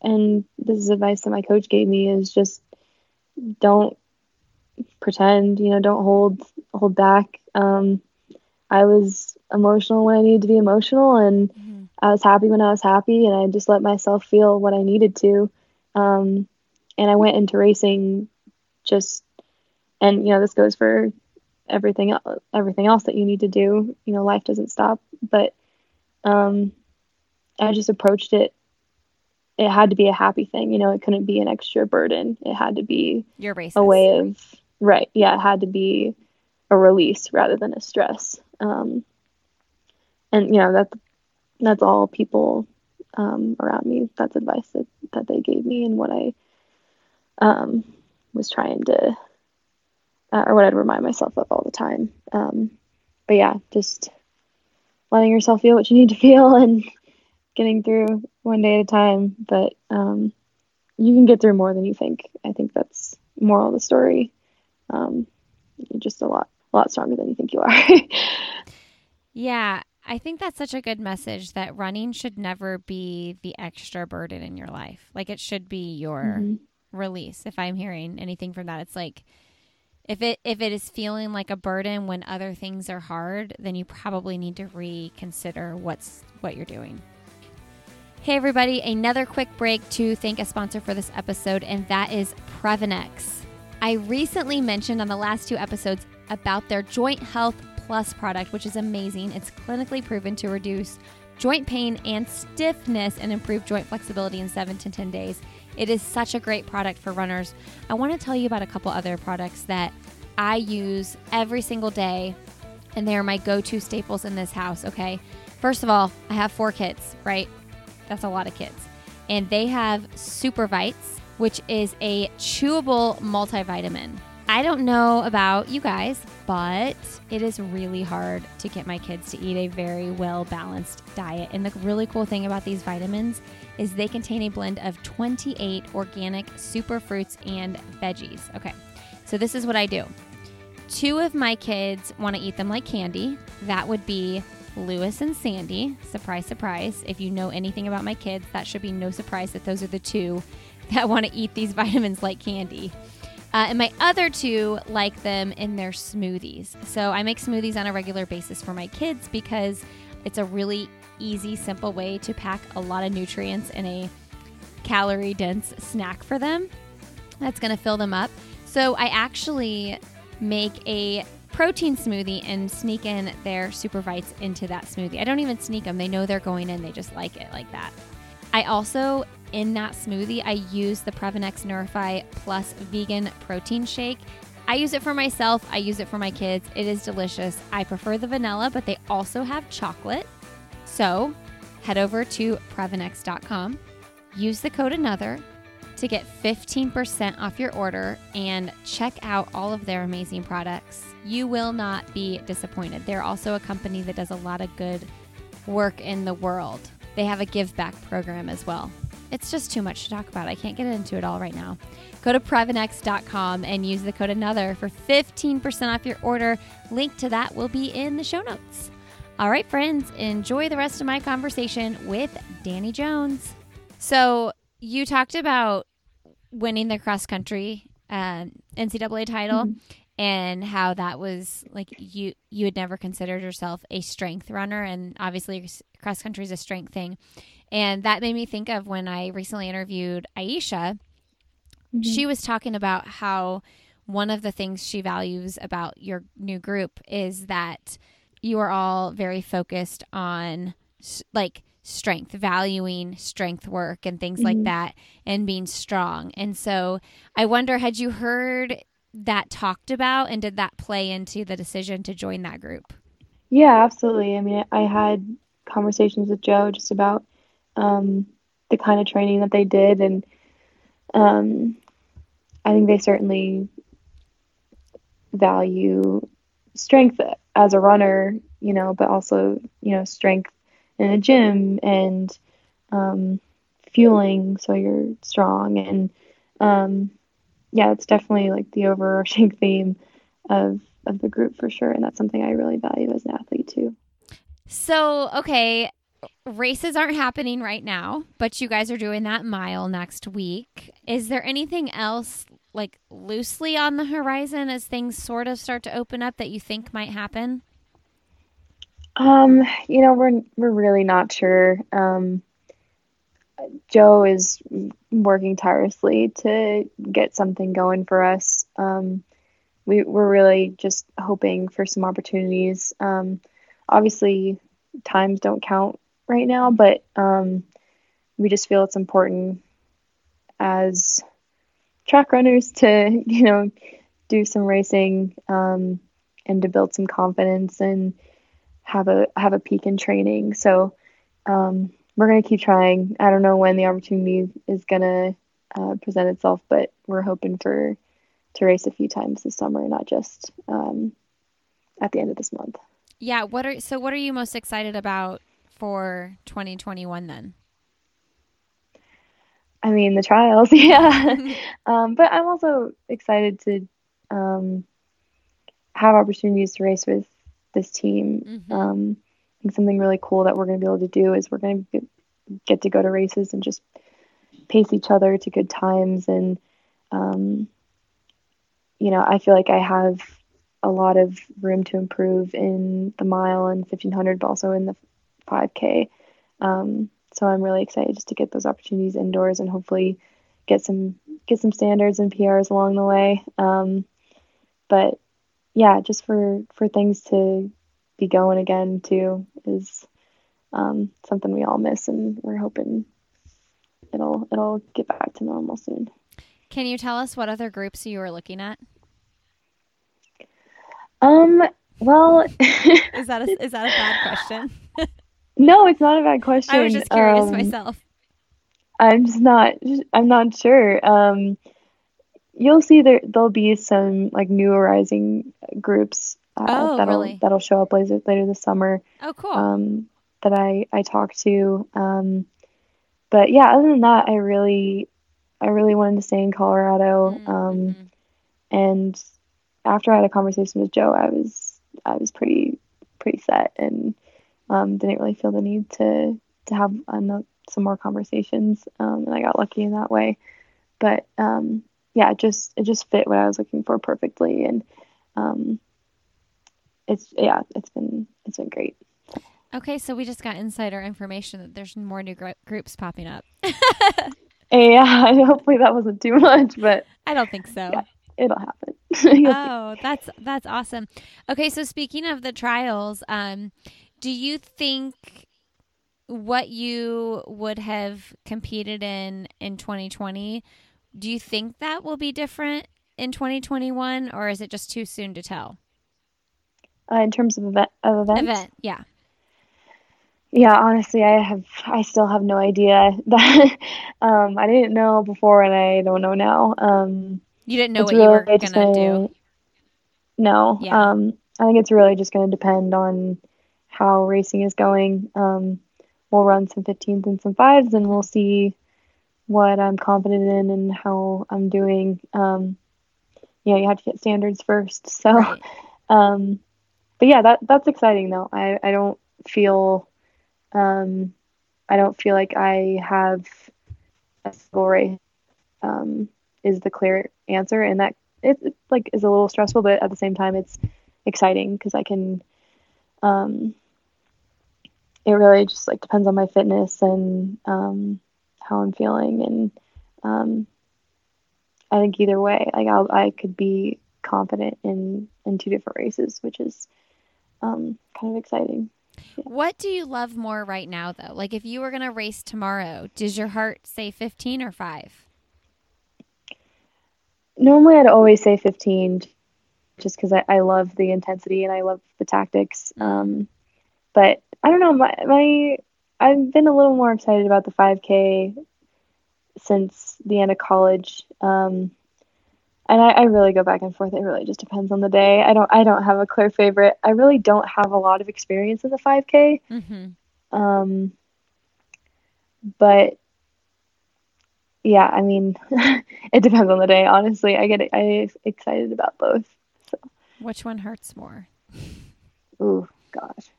and this is advice that my coach gave me, is just don't pretend, you know, don't hold hold back. Um, I was emotional when I needed to be emotional, and I was happy when I was happy, and I just let myself feel what I needed to. Um, and I went into racing just, and you know, this goes for everything everything else that you need to do. You know, life doesn't stop, but um, I just approached it. It had to be a happy thing, you know. It couldn't be an extra burden. It had to be Your races. a way of right. Yeah, it had to be a release rather than a stress. Um, and you know that that's all people um, around me. That's advice that that they gave me and what I um, was trying to uh, or what I'd remind myself of all the time. Um, but yeah, just letting yourself feel what you need to feel and getting through one day at a time. But um, you can get through more than you think. I think that's moral of the story. Um, you're just a lot, a lot stronger than you think you are. Yeah, I think that's such a good message that running should never be the extra burden in your life. Like it should be your Mhm. release. If I'm hearing anything from that, it's like if it if it is feeling like a burden when other things are hard, then you probably need to reconsider what's what you're doing. Hey everybody, another quick break to thank a sponsor for this episode and that is Previnex. I recently mentioned on the last two episodes about their Joint Health Plus product, which is amazing. It's clinically proven to reduce joint pain and stiffness and improve joint flexibility in 7 to 10 days. It is such a great product for runners. I want to tell you about a couple other products that I use every single day and they are my go-to staples in this house, okay? First of all, I have 4 kids, right? That's a lot of kids. And they have Supervites, which is a chewable multivitamin. I don't know about you guys, but it is really hard to get my kids to eat a very well balanced diet. And the really cool thing about these vitamins is they contain a blend of 28 organic superfruits and veggies. Okay, so this is what I do. Two of my kids want to eat them like candy. That would be Lewis and Sandy. Surprise, surprise. If you know anything about my kids, that should be no surprise that those are the two that want to eat these vitamins like candy. Uh, and my other two like them in their smoothies. So I make smoothies on a regular basis for my kids because it's a really easy, simple way to pack a lot of nutrients in a calorie dense snack for them that's going to fill them up. So I actually make a protein smoothie and sneak in their Supervites into that smoothie. I don't even sneak them, they know they're going in, they just like it like that. I also, in that smoothie, I use the Previnex Nourify Plus vegan protein shake. I use it for myself, I use it for my kids. It is delicious. I prefer the vanilla, but they also have chocolate. So head over to Previnex.com, use the code ANOTHER to get 15% off your order and check out all of their amazing products. You will not be disappointed. They're also a company that does a lot of good work in the world. They have a give back program as well. It's just too much to talk about. I can't get into it all right now. Go to Previnex.com and use the code ANOTHER for 15% off your order. Link to that will be in the show notes. All right, friends, enjoy the rest of my conversation with Dani Jones. So, you talked about winning the cross country uh, NCAA title Mhm. and how that was like you you had never considered yourself a strength runner and obviously cross country is a strength thing and that made me think of when I recently interviewed Aisha Mhm. she was talking about how one of the things she values about your new group is that you are all very focused on like strength, valuing strength work and things like Mhm. that, and being strong. And so I wonder, had you heard that talked about, and did that play into the decision to join that group? Yeah, absolutely. I mean, I had conversations with Joe just about um, the kind of training that they did, and um, I think they certainly value strength as a runner, you know, but also, you know, strength in a gym and um, fueling so you're strong. And um, yeah, it's definitely like the overarching theme of, of the group for sure. And that's something I really value as an athlete too. So, okay, races aren't happening right now, but you guys are doing that mile next week. Is there anything else like loosely on the horizon as things sort of start to open up that you think might happen? Um, you know, we're we're really not sure. Um, Joe is working tirelessly to get something going for us. Um, we we're really just hoping for some opportunities. Um, obviously, times don't count right now, but um, we just feel it's important as track runners to you know do some racing um, and to build some confidence and have a have a peak in training. So um, we're gonna keep trying. I don't know when the opportunity is gonna uh, present itself, but we're hoping for to race a few times this summer, not just um, at the end of this month. Yeah. What are so? What are you most excited about for 2021 then? I mean, the trials, yeah. um, but I'm also excited to um, have opportunities to race with this team. Mm-hmm. Um, I think something really cool that we're going to be able to do is we're going to get to go to races and just pace each other to good times. And, um, you know, I feel like I have a lot of room to improve in the mile and 1500, but also in the 5K. Um, so I'm really excited just to get those opportunities indoors and hopefully get some get some standards and PRs along the way. Um, but yeah, just for for things to be going again too is um, something we all miss, and we're hoping it'll it'll get back to normal soon. Can you tell us what other groups you were looking at? Um. Well, is that a, is that a bad question? No, it's not a bad question. I was just curious um, myself. I'm just not. I'm not sure. Um, you'll see there there'll be some like new arising groups uh, oh, that'll really? that'll show up later later this summer. Oh, cool. Um, that I I talked to. Um, but yeah, other than that, I really I really wanted to stay in Colorado. Mm-hmm. Um, and after I had a conversation with Joe, I was I was pretty pretty set and um, didn't really feel the need to to have some more conversations, um, and I got lucky in that way. But um, yeah, it just it just fit what I was looking for perfectly, and um, it's yeah, it's been it's been great. Okay, so we just got insider information that there's more new gr- groups popping up. yeah, hopefully that wasn't too much, but I don't think so. Yeah, it'll happen. oh, that's that's awesome. Okay, so speaking of the trials, um, do you think what you would have competed in in 2020 do you think that will be different in 2021 or is it just too soon to tell? Uh, in terms of event of events? Event yeah. Yeah honestly i have i still have no idea. That um i didn't know before and i don't know now. Um you didn't know what really you were gonna, gonna do? no. Yeah. um i think it's really just going to depend on how racing is going. Um, we'll run some 15s and some fives, and we'll see what I'm confident in and how I'm doing. Um, yeah, you have to get standards first. So, right. um, but yeah, that that's exciting though. I I don't feel, um, I don't feel like I have a race um, is the clear answer, and that it, it like is a little stressful, but at the same time, it's exciting because I can um, it really just like depends on my fitness and um, how I'm feeling. And um, I think either way, like I'll, I could be confident in in two different races, which is um, kind of exciting. Yeah. What do you love more right now, though? Like, if you were going to race tomorrow, does your heart say 15 or 5? Normally, I'd always say 15 just because I, I love the intensity and I love the tactics. Mm-hmm. Um, but I don't know. My my I've been a little more excited about the 5K since the end of college. Um, and I, I really go back and forth. It really just depends on the day. I don't I don't have a clear favorite. I really don't have a lot of experience in the 5K. Mm-hmm. Um, but yeah, I mean, it depends on the day. Honestly, I get I excited about both. So. Which one hurts more? Ooh, gosh.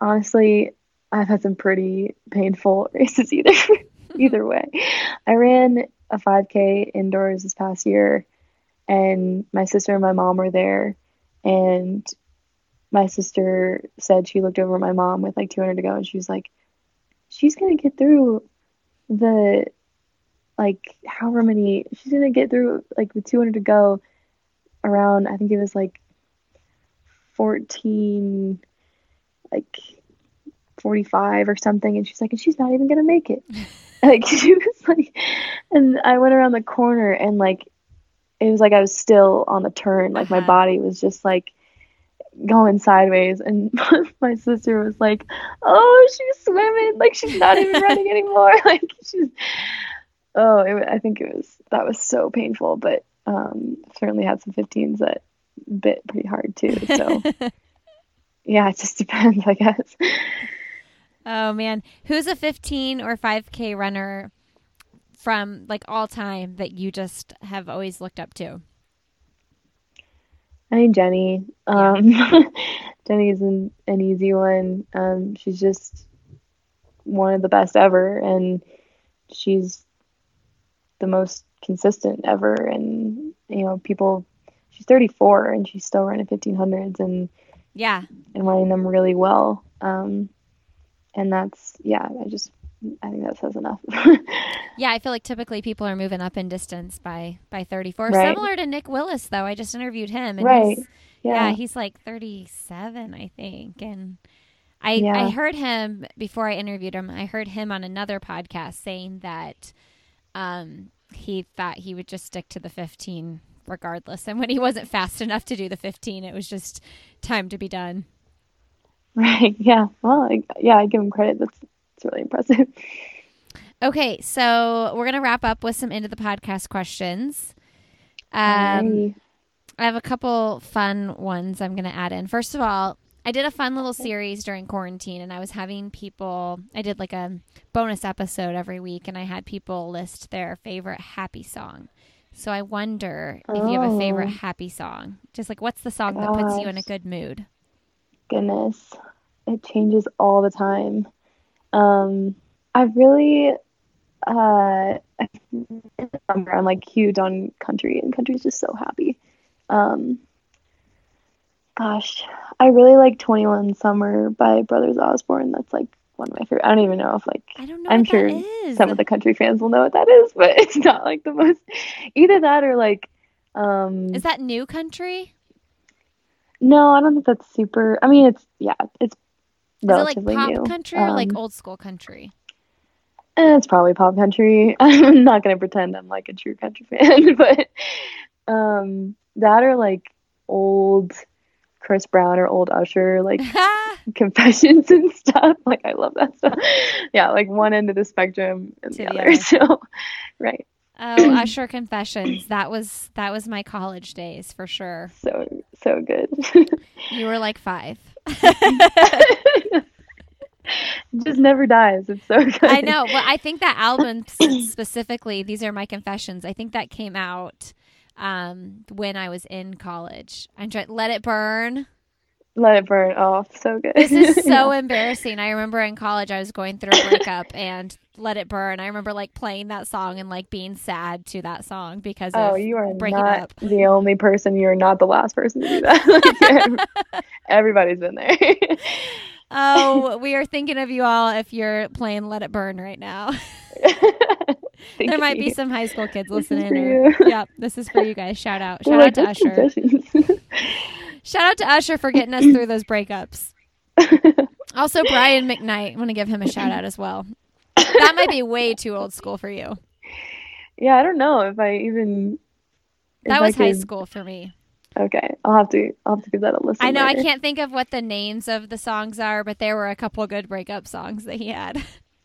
Honestly, I've had some pretty painful races either either way. I ran a 5K indoors this past year, and my sister and my mom were there, and my sister said she looked over at my mom with like 200 to go, and she was like, "She's gonna get through the like however many she's gonna get through like with 200 to go around i think it was like 14 like 45 or something and she's like and she's not even gonna make it. Like she was like and i went around the corner and like it was like i was still on the turn like uh-huh. my body was just like going sideways and my sister was like oh she's swimming like she's not even running anymore. Like she's oh it, i think it was that was so painful but um certainly had some 15s that bit pretty hard too so yeah it just depends i guess oh man who's a 15 or 5k runner from like all time that you just have always looked up to I think Jenny. Um, yeah. Jenny is an, an easy one. Um, she's just one of the best ever, and she's the most consistent ever. And you know, people. She's 34 and she's still running 1500s and yeah, and running them really well. Um, and that's yeah, I just I think that says enough. yeah, I feel like typically people are moving up in distance by by 34. Right. Similar to Nick Willis, though. I just interviewed him, and right? Yeah. yeah, he's like 37, I think, and. I, yeah. I heard him before I interviewed him. I heard him on another podcast saying that um, he thought he would just stick to the 15 regardless. And when he wasn't fast enough to do the 15, it was just time to be done. Right. Yeah. Well, I, yeah, I give him credit. That's it's really impressive. Okay, so we're gonna wrap up with some end of the podcast questions. Um, I have a couple fun ones I'm gonna add in. First of all, I did a fun little series during quarantine, and I was having people. I did like a bonus episode every week, and I had people list their favorite happy song. So I wonder oh. if you have a favorite oh. happy song. Just like, what's the song Gosh. that puts you in a good mood? Goodness, it changes all the time. Um, I've really, uh, I'm like huge on country, and country's just so happy. Um, gosh, I really like 21 Summer by Brothers Osborne. That's like one of my favorite. I don't even know if like I don't know. I'm sure some of the country fans will know what that is, but it's not like the most. Either that or like. Um, is that new country? No, I don't think that's super. I mean, it's yeah, it's is it like pop new. country or um, like old school country? Eh, it's probably pop country. I'm not gonna pretend I'm like a true country fan, but um, that or like old Chris Brown or old Usher, like confessions and stuff. Like I love that stuff. Yeah, like one end of the spectrum and the, the other. So, right. Oh, Usher confessions. That was that was my college days for sure. So so good. you were like five. just never dies. It's so good. I know, but I think that album specifically, these are my confessions. I think that came out um, when I was in college. I'm trying let it burn. Let it burn. Oh, so good. This is so yeah. embarrassing. I remember in college I was going through a breakup and Let It Burn. I remember like playing that song and like being sad to that song because oh, you are breaking not up. the only person. You're not the last person to do that. like, everybody's been there. oh, we are thinking of you all if you're playing Let It Burn right now. there might you. be some high school kids listening. Or, yeah, this is for you guys. Shout out. Shout out to Usher. Shout out to Usher for getting us through those breakups. also, Brian McKnight. I want to give him a shout out as well. That might be way too old school for you. Yeah, I don't know if I even. If that was high school for me. Okay, I'll have to I'll have to give that a listen. I know later. I can't think of what the names of the songs are, but there were a couple good breakup songs that he had.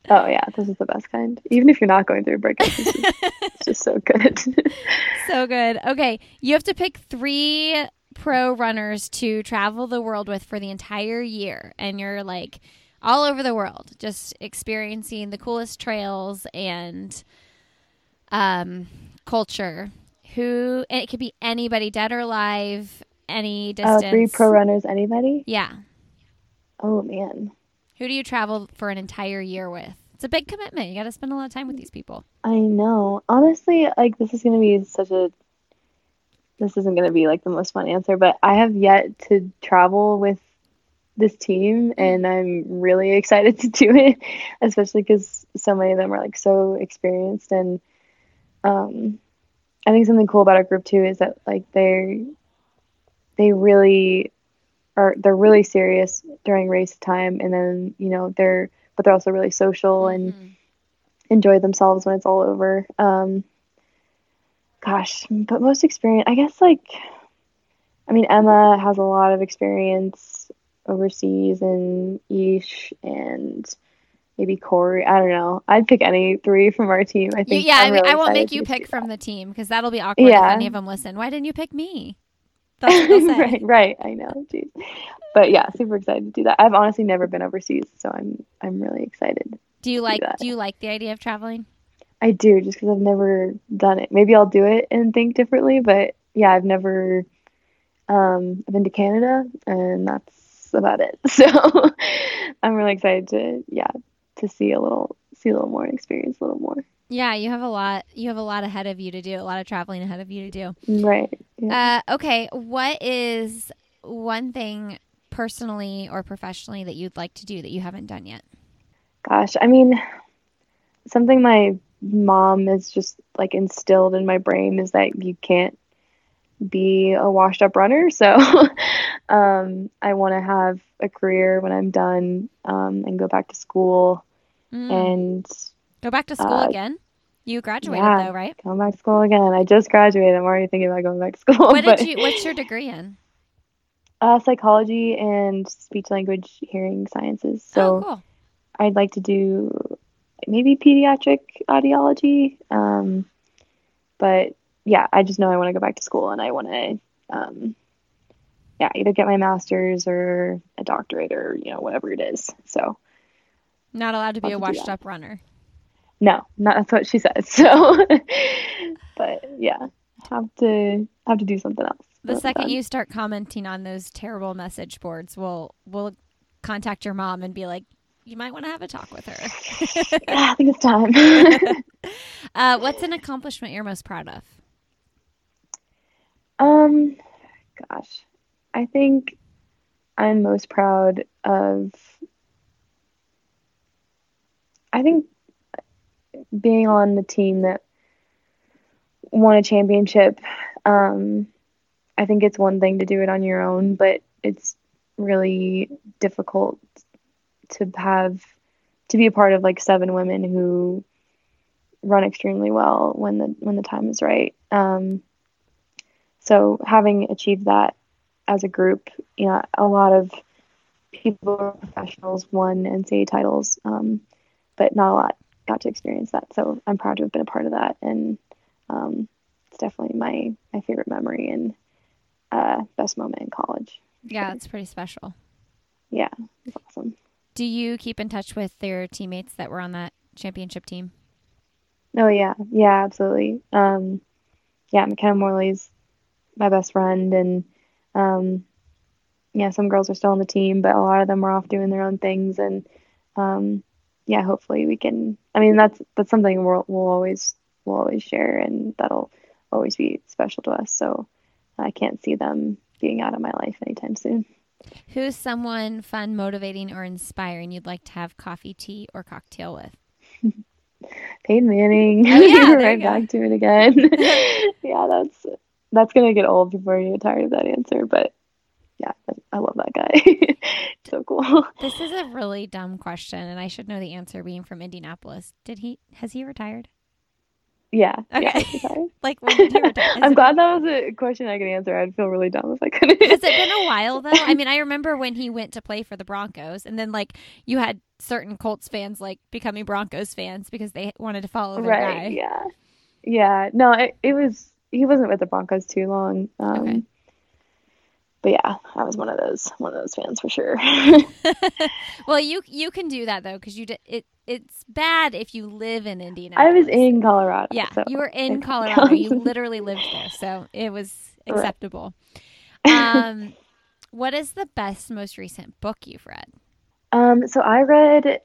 Oh yeah, this is the best kind. Even if you're not going through a breakup, it's just, it's just so good. so good. Okay, you have to pick three pro runners to travel the world with for the entire year, and you're like all over the world, just experiencing the coolest trails and um, culture. Who and it could be anybody, dead or alive, any distance. Uh, three pro runners, anybody? Yeah. Oh man. Who do you travel for an entire year with? It's a big commitment. You got to spend a lot of time with these people. I know. Honestly, like this is going to be such a this isn't going to be like the most fun answer, but I have yet to travel with this team mm. and I'm really excited to do it, especially cuz so many of them are like so experienced and um I think something cool about our group too is that like they're, they really are they're really serious during race time and then, you know, they're but they're also really social and mm-hmm. enjoy themselves when it's all over. Um gosh, but most experience, I guess, like, I mean, Emma has a lot of experience overseas, and Ish, and maybe Corey. I don't know. I'd pick any three from our team. I think. Yeah, I, really I won't make you pick from the team because that'll be awkward yeah. if any of them listen. Why didn't you pick me? right, right. I know. Jeez. But yeah, super excited to do that. I've honestly never been overseas, so I'm I'm really excited. Do you like do, do you like the idea of traveling? I do, just because I've never done it. Maybe I'll do it and think differently, but yeah, I've never. Um, I've been to Canada, and that's about it. So I'm really excited to yeah to see a little see a little more and experience a little more. Yeah, you have a lot. You have a lot ahead of you to do. A lot of traveling ahead of you to do. Right. Yeah. Uh, okay. What is one thing personally or professionally that you'd like to do that you haven't done yet? Gosh, I mean, something my mom is just like instilled in my brain is that you can't be a washed up runner. So um, I want to have a career when I'm done um, and go back to school mm. and go back to school uh, again. You graduated yeah, though, right? Going back to school again. I just graduated. I'm already thinking about going back to school. What but, did you? What's your degree in? Uh, psychology and speech language hearing sciences. So oh, cool. I'd like to do maybe pediatric audiology. Um, but yeah, I just know I want to go back to school and I want to, um, yeah, either get my master's or a doctorate or you know whatever it is. So, not allowed to be a washed up runner. No, not that's what she said. So, but yeah, have to have to do something else. The second you start commenting on those terrible message boards, we'll we'll contact your mom and be like, you might want to have a talk with her. yeah, I think it's time. uh, what's an accomplishment you're most proud of? Um, gosh, I think I'm most proud of. I think being on the team that won a championship. Um, I think it's one thing to do it on your own, but it's really difficult to have to be a part of like seven women who run extremely well when the when the time is right. Um, so having achieved that as a group, you know, a lot of people professionals won NCAA titles, um, but not a lot got to experience that. So I'm proud to have been a part of that, and um, it's definitely my my favorite memory and uh, best moment in college. Yeah, it's pretty special. Yeah, it's awesome. Do you keep in touch with their teammates that were on that championship team? Oh yeah, yeah, absolutely. Um, yeah, Makena Morley's my best friend, and um, yeah, some girls are still on the team, but a lot of them are off doing their own things, and um, yeah, hopefully we can. I mean, that's that's something we'll, we'll always we'll always share, and that'll always be special to us. So I can't see them being out of my life anytime soon. Who's someone fun, motivating, or inspiring you'd like to have coffee, tea, or cocktail with? Peyton Manning. Oh, yeah, right back to it again. yeah, that's that's gonna get old before you get tired of that answer, but yeah, I love that guy. so cool. This is a really dumb question, and I should know the answer being from Indianapolis. Did he has he retired? Yeah. Okay. Yeah. Like when did you retire? Has I'm glad that was a question I could answer. I'd feel really dumb if I couldn't. Has it been a while though? I mean, I remember when he went to play for the Broncos, and then like you had certain Colts fans like becoming Broncos fans because they wanted to follow their right. guy. Yeah. Yeah. No, it, it was. He wasn't with the Broncos too long. Um, Okay. But yeah, I was one of those one of those fans for sure. well, you you can do that though because you did it. It's bad if you live in Indiana. I was in Colorado. Yeah, so you were in Colorado. You literally lived there, so it was Right. acceptable. Um, what is the best, most recent book you've read? Um, so I read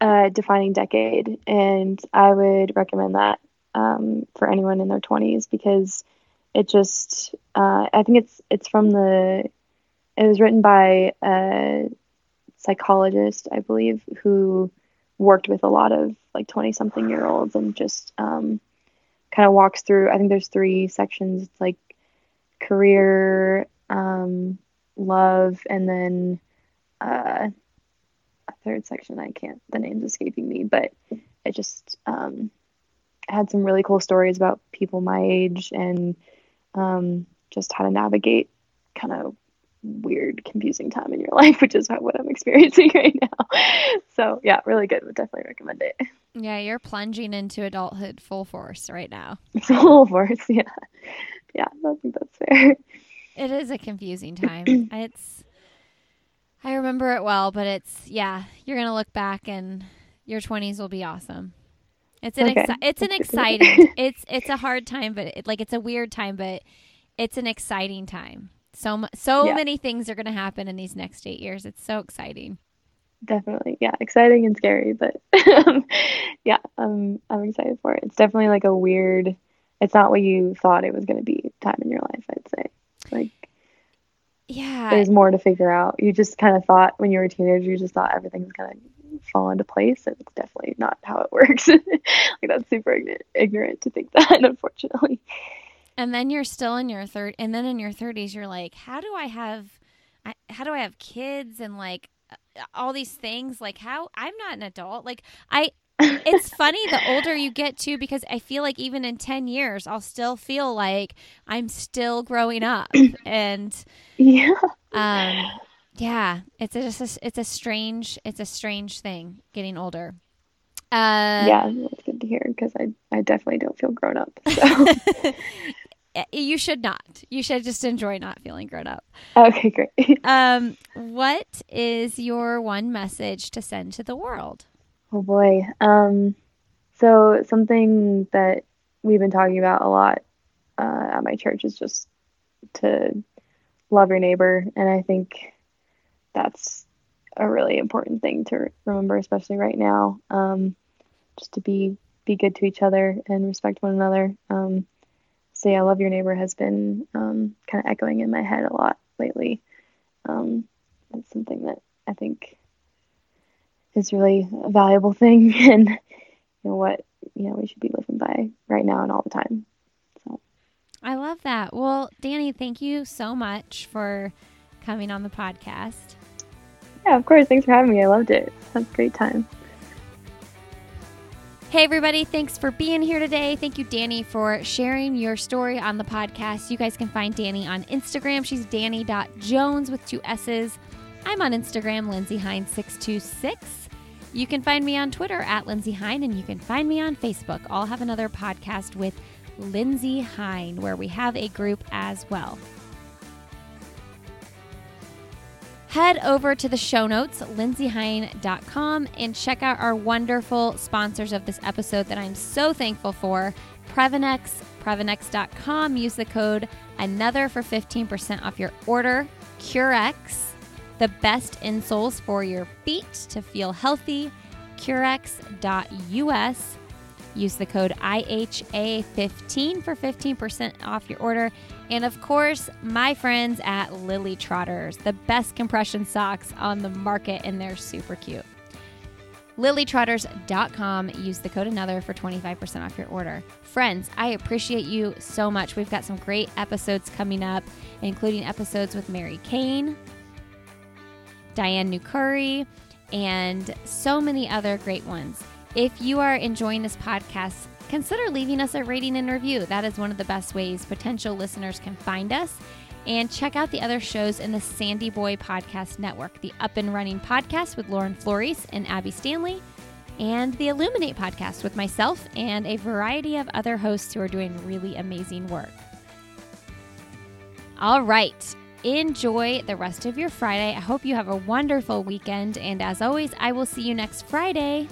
uh, Defining Decade, and I would recommend that um, for anyone in their 20s because it just, uh, I think it's it's from the, it was written by a psychologist, I believe, who worked with a lot of like 20 something year olds and just um, kind of walks through, I think there's three sections. It's like career, um, love, and then uh, a third section. I can't, the name's escaping me, but it just um, had some really cool stories about people my age and um, just how to navigate kind of weird, confusing time in your life, which is what I'm experiencing right now. So, yeah, really good. Would definitely recommend it. Yeah, you're plunging into adulthood full force right now. Little force. Yeah. Yeah, I think that's fair. It is a confusing time. it's I remember it well, but it's yeah, you're going to look back and your 20s will be awesome. It's an Okay. exci- it's an That's good to hear. exciting. it's it's a hard time, but it, like it's a weird time, but it's an exciting time. So so Yeah. many things are going to happen in these next 8 years. It's so exciting. Definitely. Yeah, exciting and scary, but um, yeah, I'm I'm excited for it. It's definitely like a weird, it's not what you thought it was going to be time in your life, I'd say. Like Yeah. there's more to figure out. You just kind of thought when you were a teenager, you just thought everything's going to fall into place, and it's definitely not how it works. like that's super ignorant, ignorant to think that, unfortunately. And then you're still in your third, and then in your thirties, you're like, how do I have, I, how do I have kids and like all these things? Like how I'm not an adult. Like I, it's funny the older you get too, because I feel like even in ten years, I'll still feel like I'm still growing up, and Yeah. um, yeah, it's a, just a, it's a strange, it's a strange thing getting older. Uh, yeah, that's good to hear because I, I definitely don't feel grown up. So. you should not. You should just enjoy not feeling grown up. okay, great. Um, what is your one message to send to the world? Oh boy. Um, so something that we've been talking about a lot uh, at my church is just to love your neighbor, and I think that's a really important thing to remember, especially right now. Um, just to be be good to each other and respect one another. Um, so yeah, love your neighbor has been um, kind of echoing in my head a lot lately. Um, it's something that I think is really a valuable thing and you know what you know we should be living by right now and all the time. I love that. Well, Dani, thank you so much for coming on the podcast. Yeah, of course. Thanks for having me. I loved it. A great time. Hey, everybody. Thanks for being here today. Thank you, Dani, for sharing your story on the podcast. You guys can find Dani on Instagram. She's danny.jones with two S's. I'm on Instagram, Lindsey Hein626. You can find me on Twitter at Lindsey Hein, and you can find me on Facebook. I'll have another podcast with Lindsey Hein, where we have a group as well. Head over to the show notes, lindseyhein.com, and check out our wonderful sponsors of this episode that I'm so thankful for Previnex, Previnex.com. Use the code another for 15% off your order. Currex, the best insoles for your feet to feel healthy. currex.us. Use the code IHA15 for 15% off your order. And of course, my friends at Lily Trotters, the best compression socks on the market, and they're super cute. lilytrotters.com. Use the code another for 25% off your order. Friends, I appreciate you so much. We've got some great episodes coming up, including episodes with Mary Cain, Diane Nukuri, and so many other great ones. If you are enjoying this podcast, consider leaving us a rating and review. That is one of the best ways potential listeners can find us. And check out the other shows in the Sandy Boy Podcast Network the Up and Running Podcast with Lauren Flores and Abby Stanley, and the Illuminate Podcast with myself and a variety of other hosts who are doing really amazing work. All right. Enjoy the rest of your Friday. I hope you have a wonderful weekend. And as always, I will see you next Friday.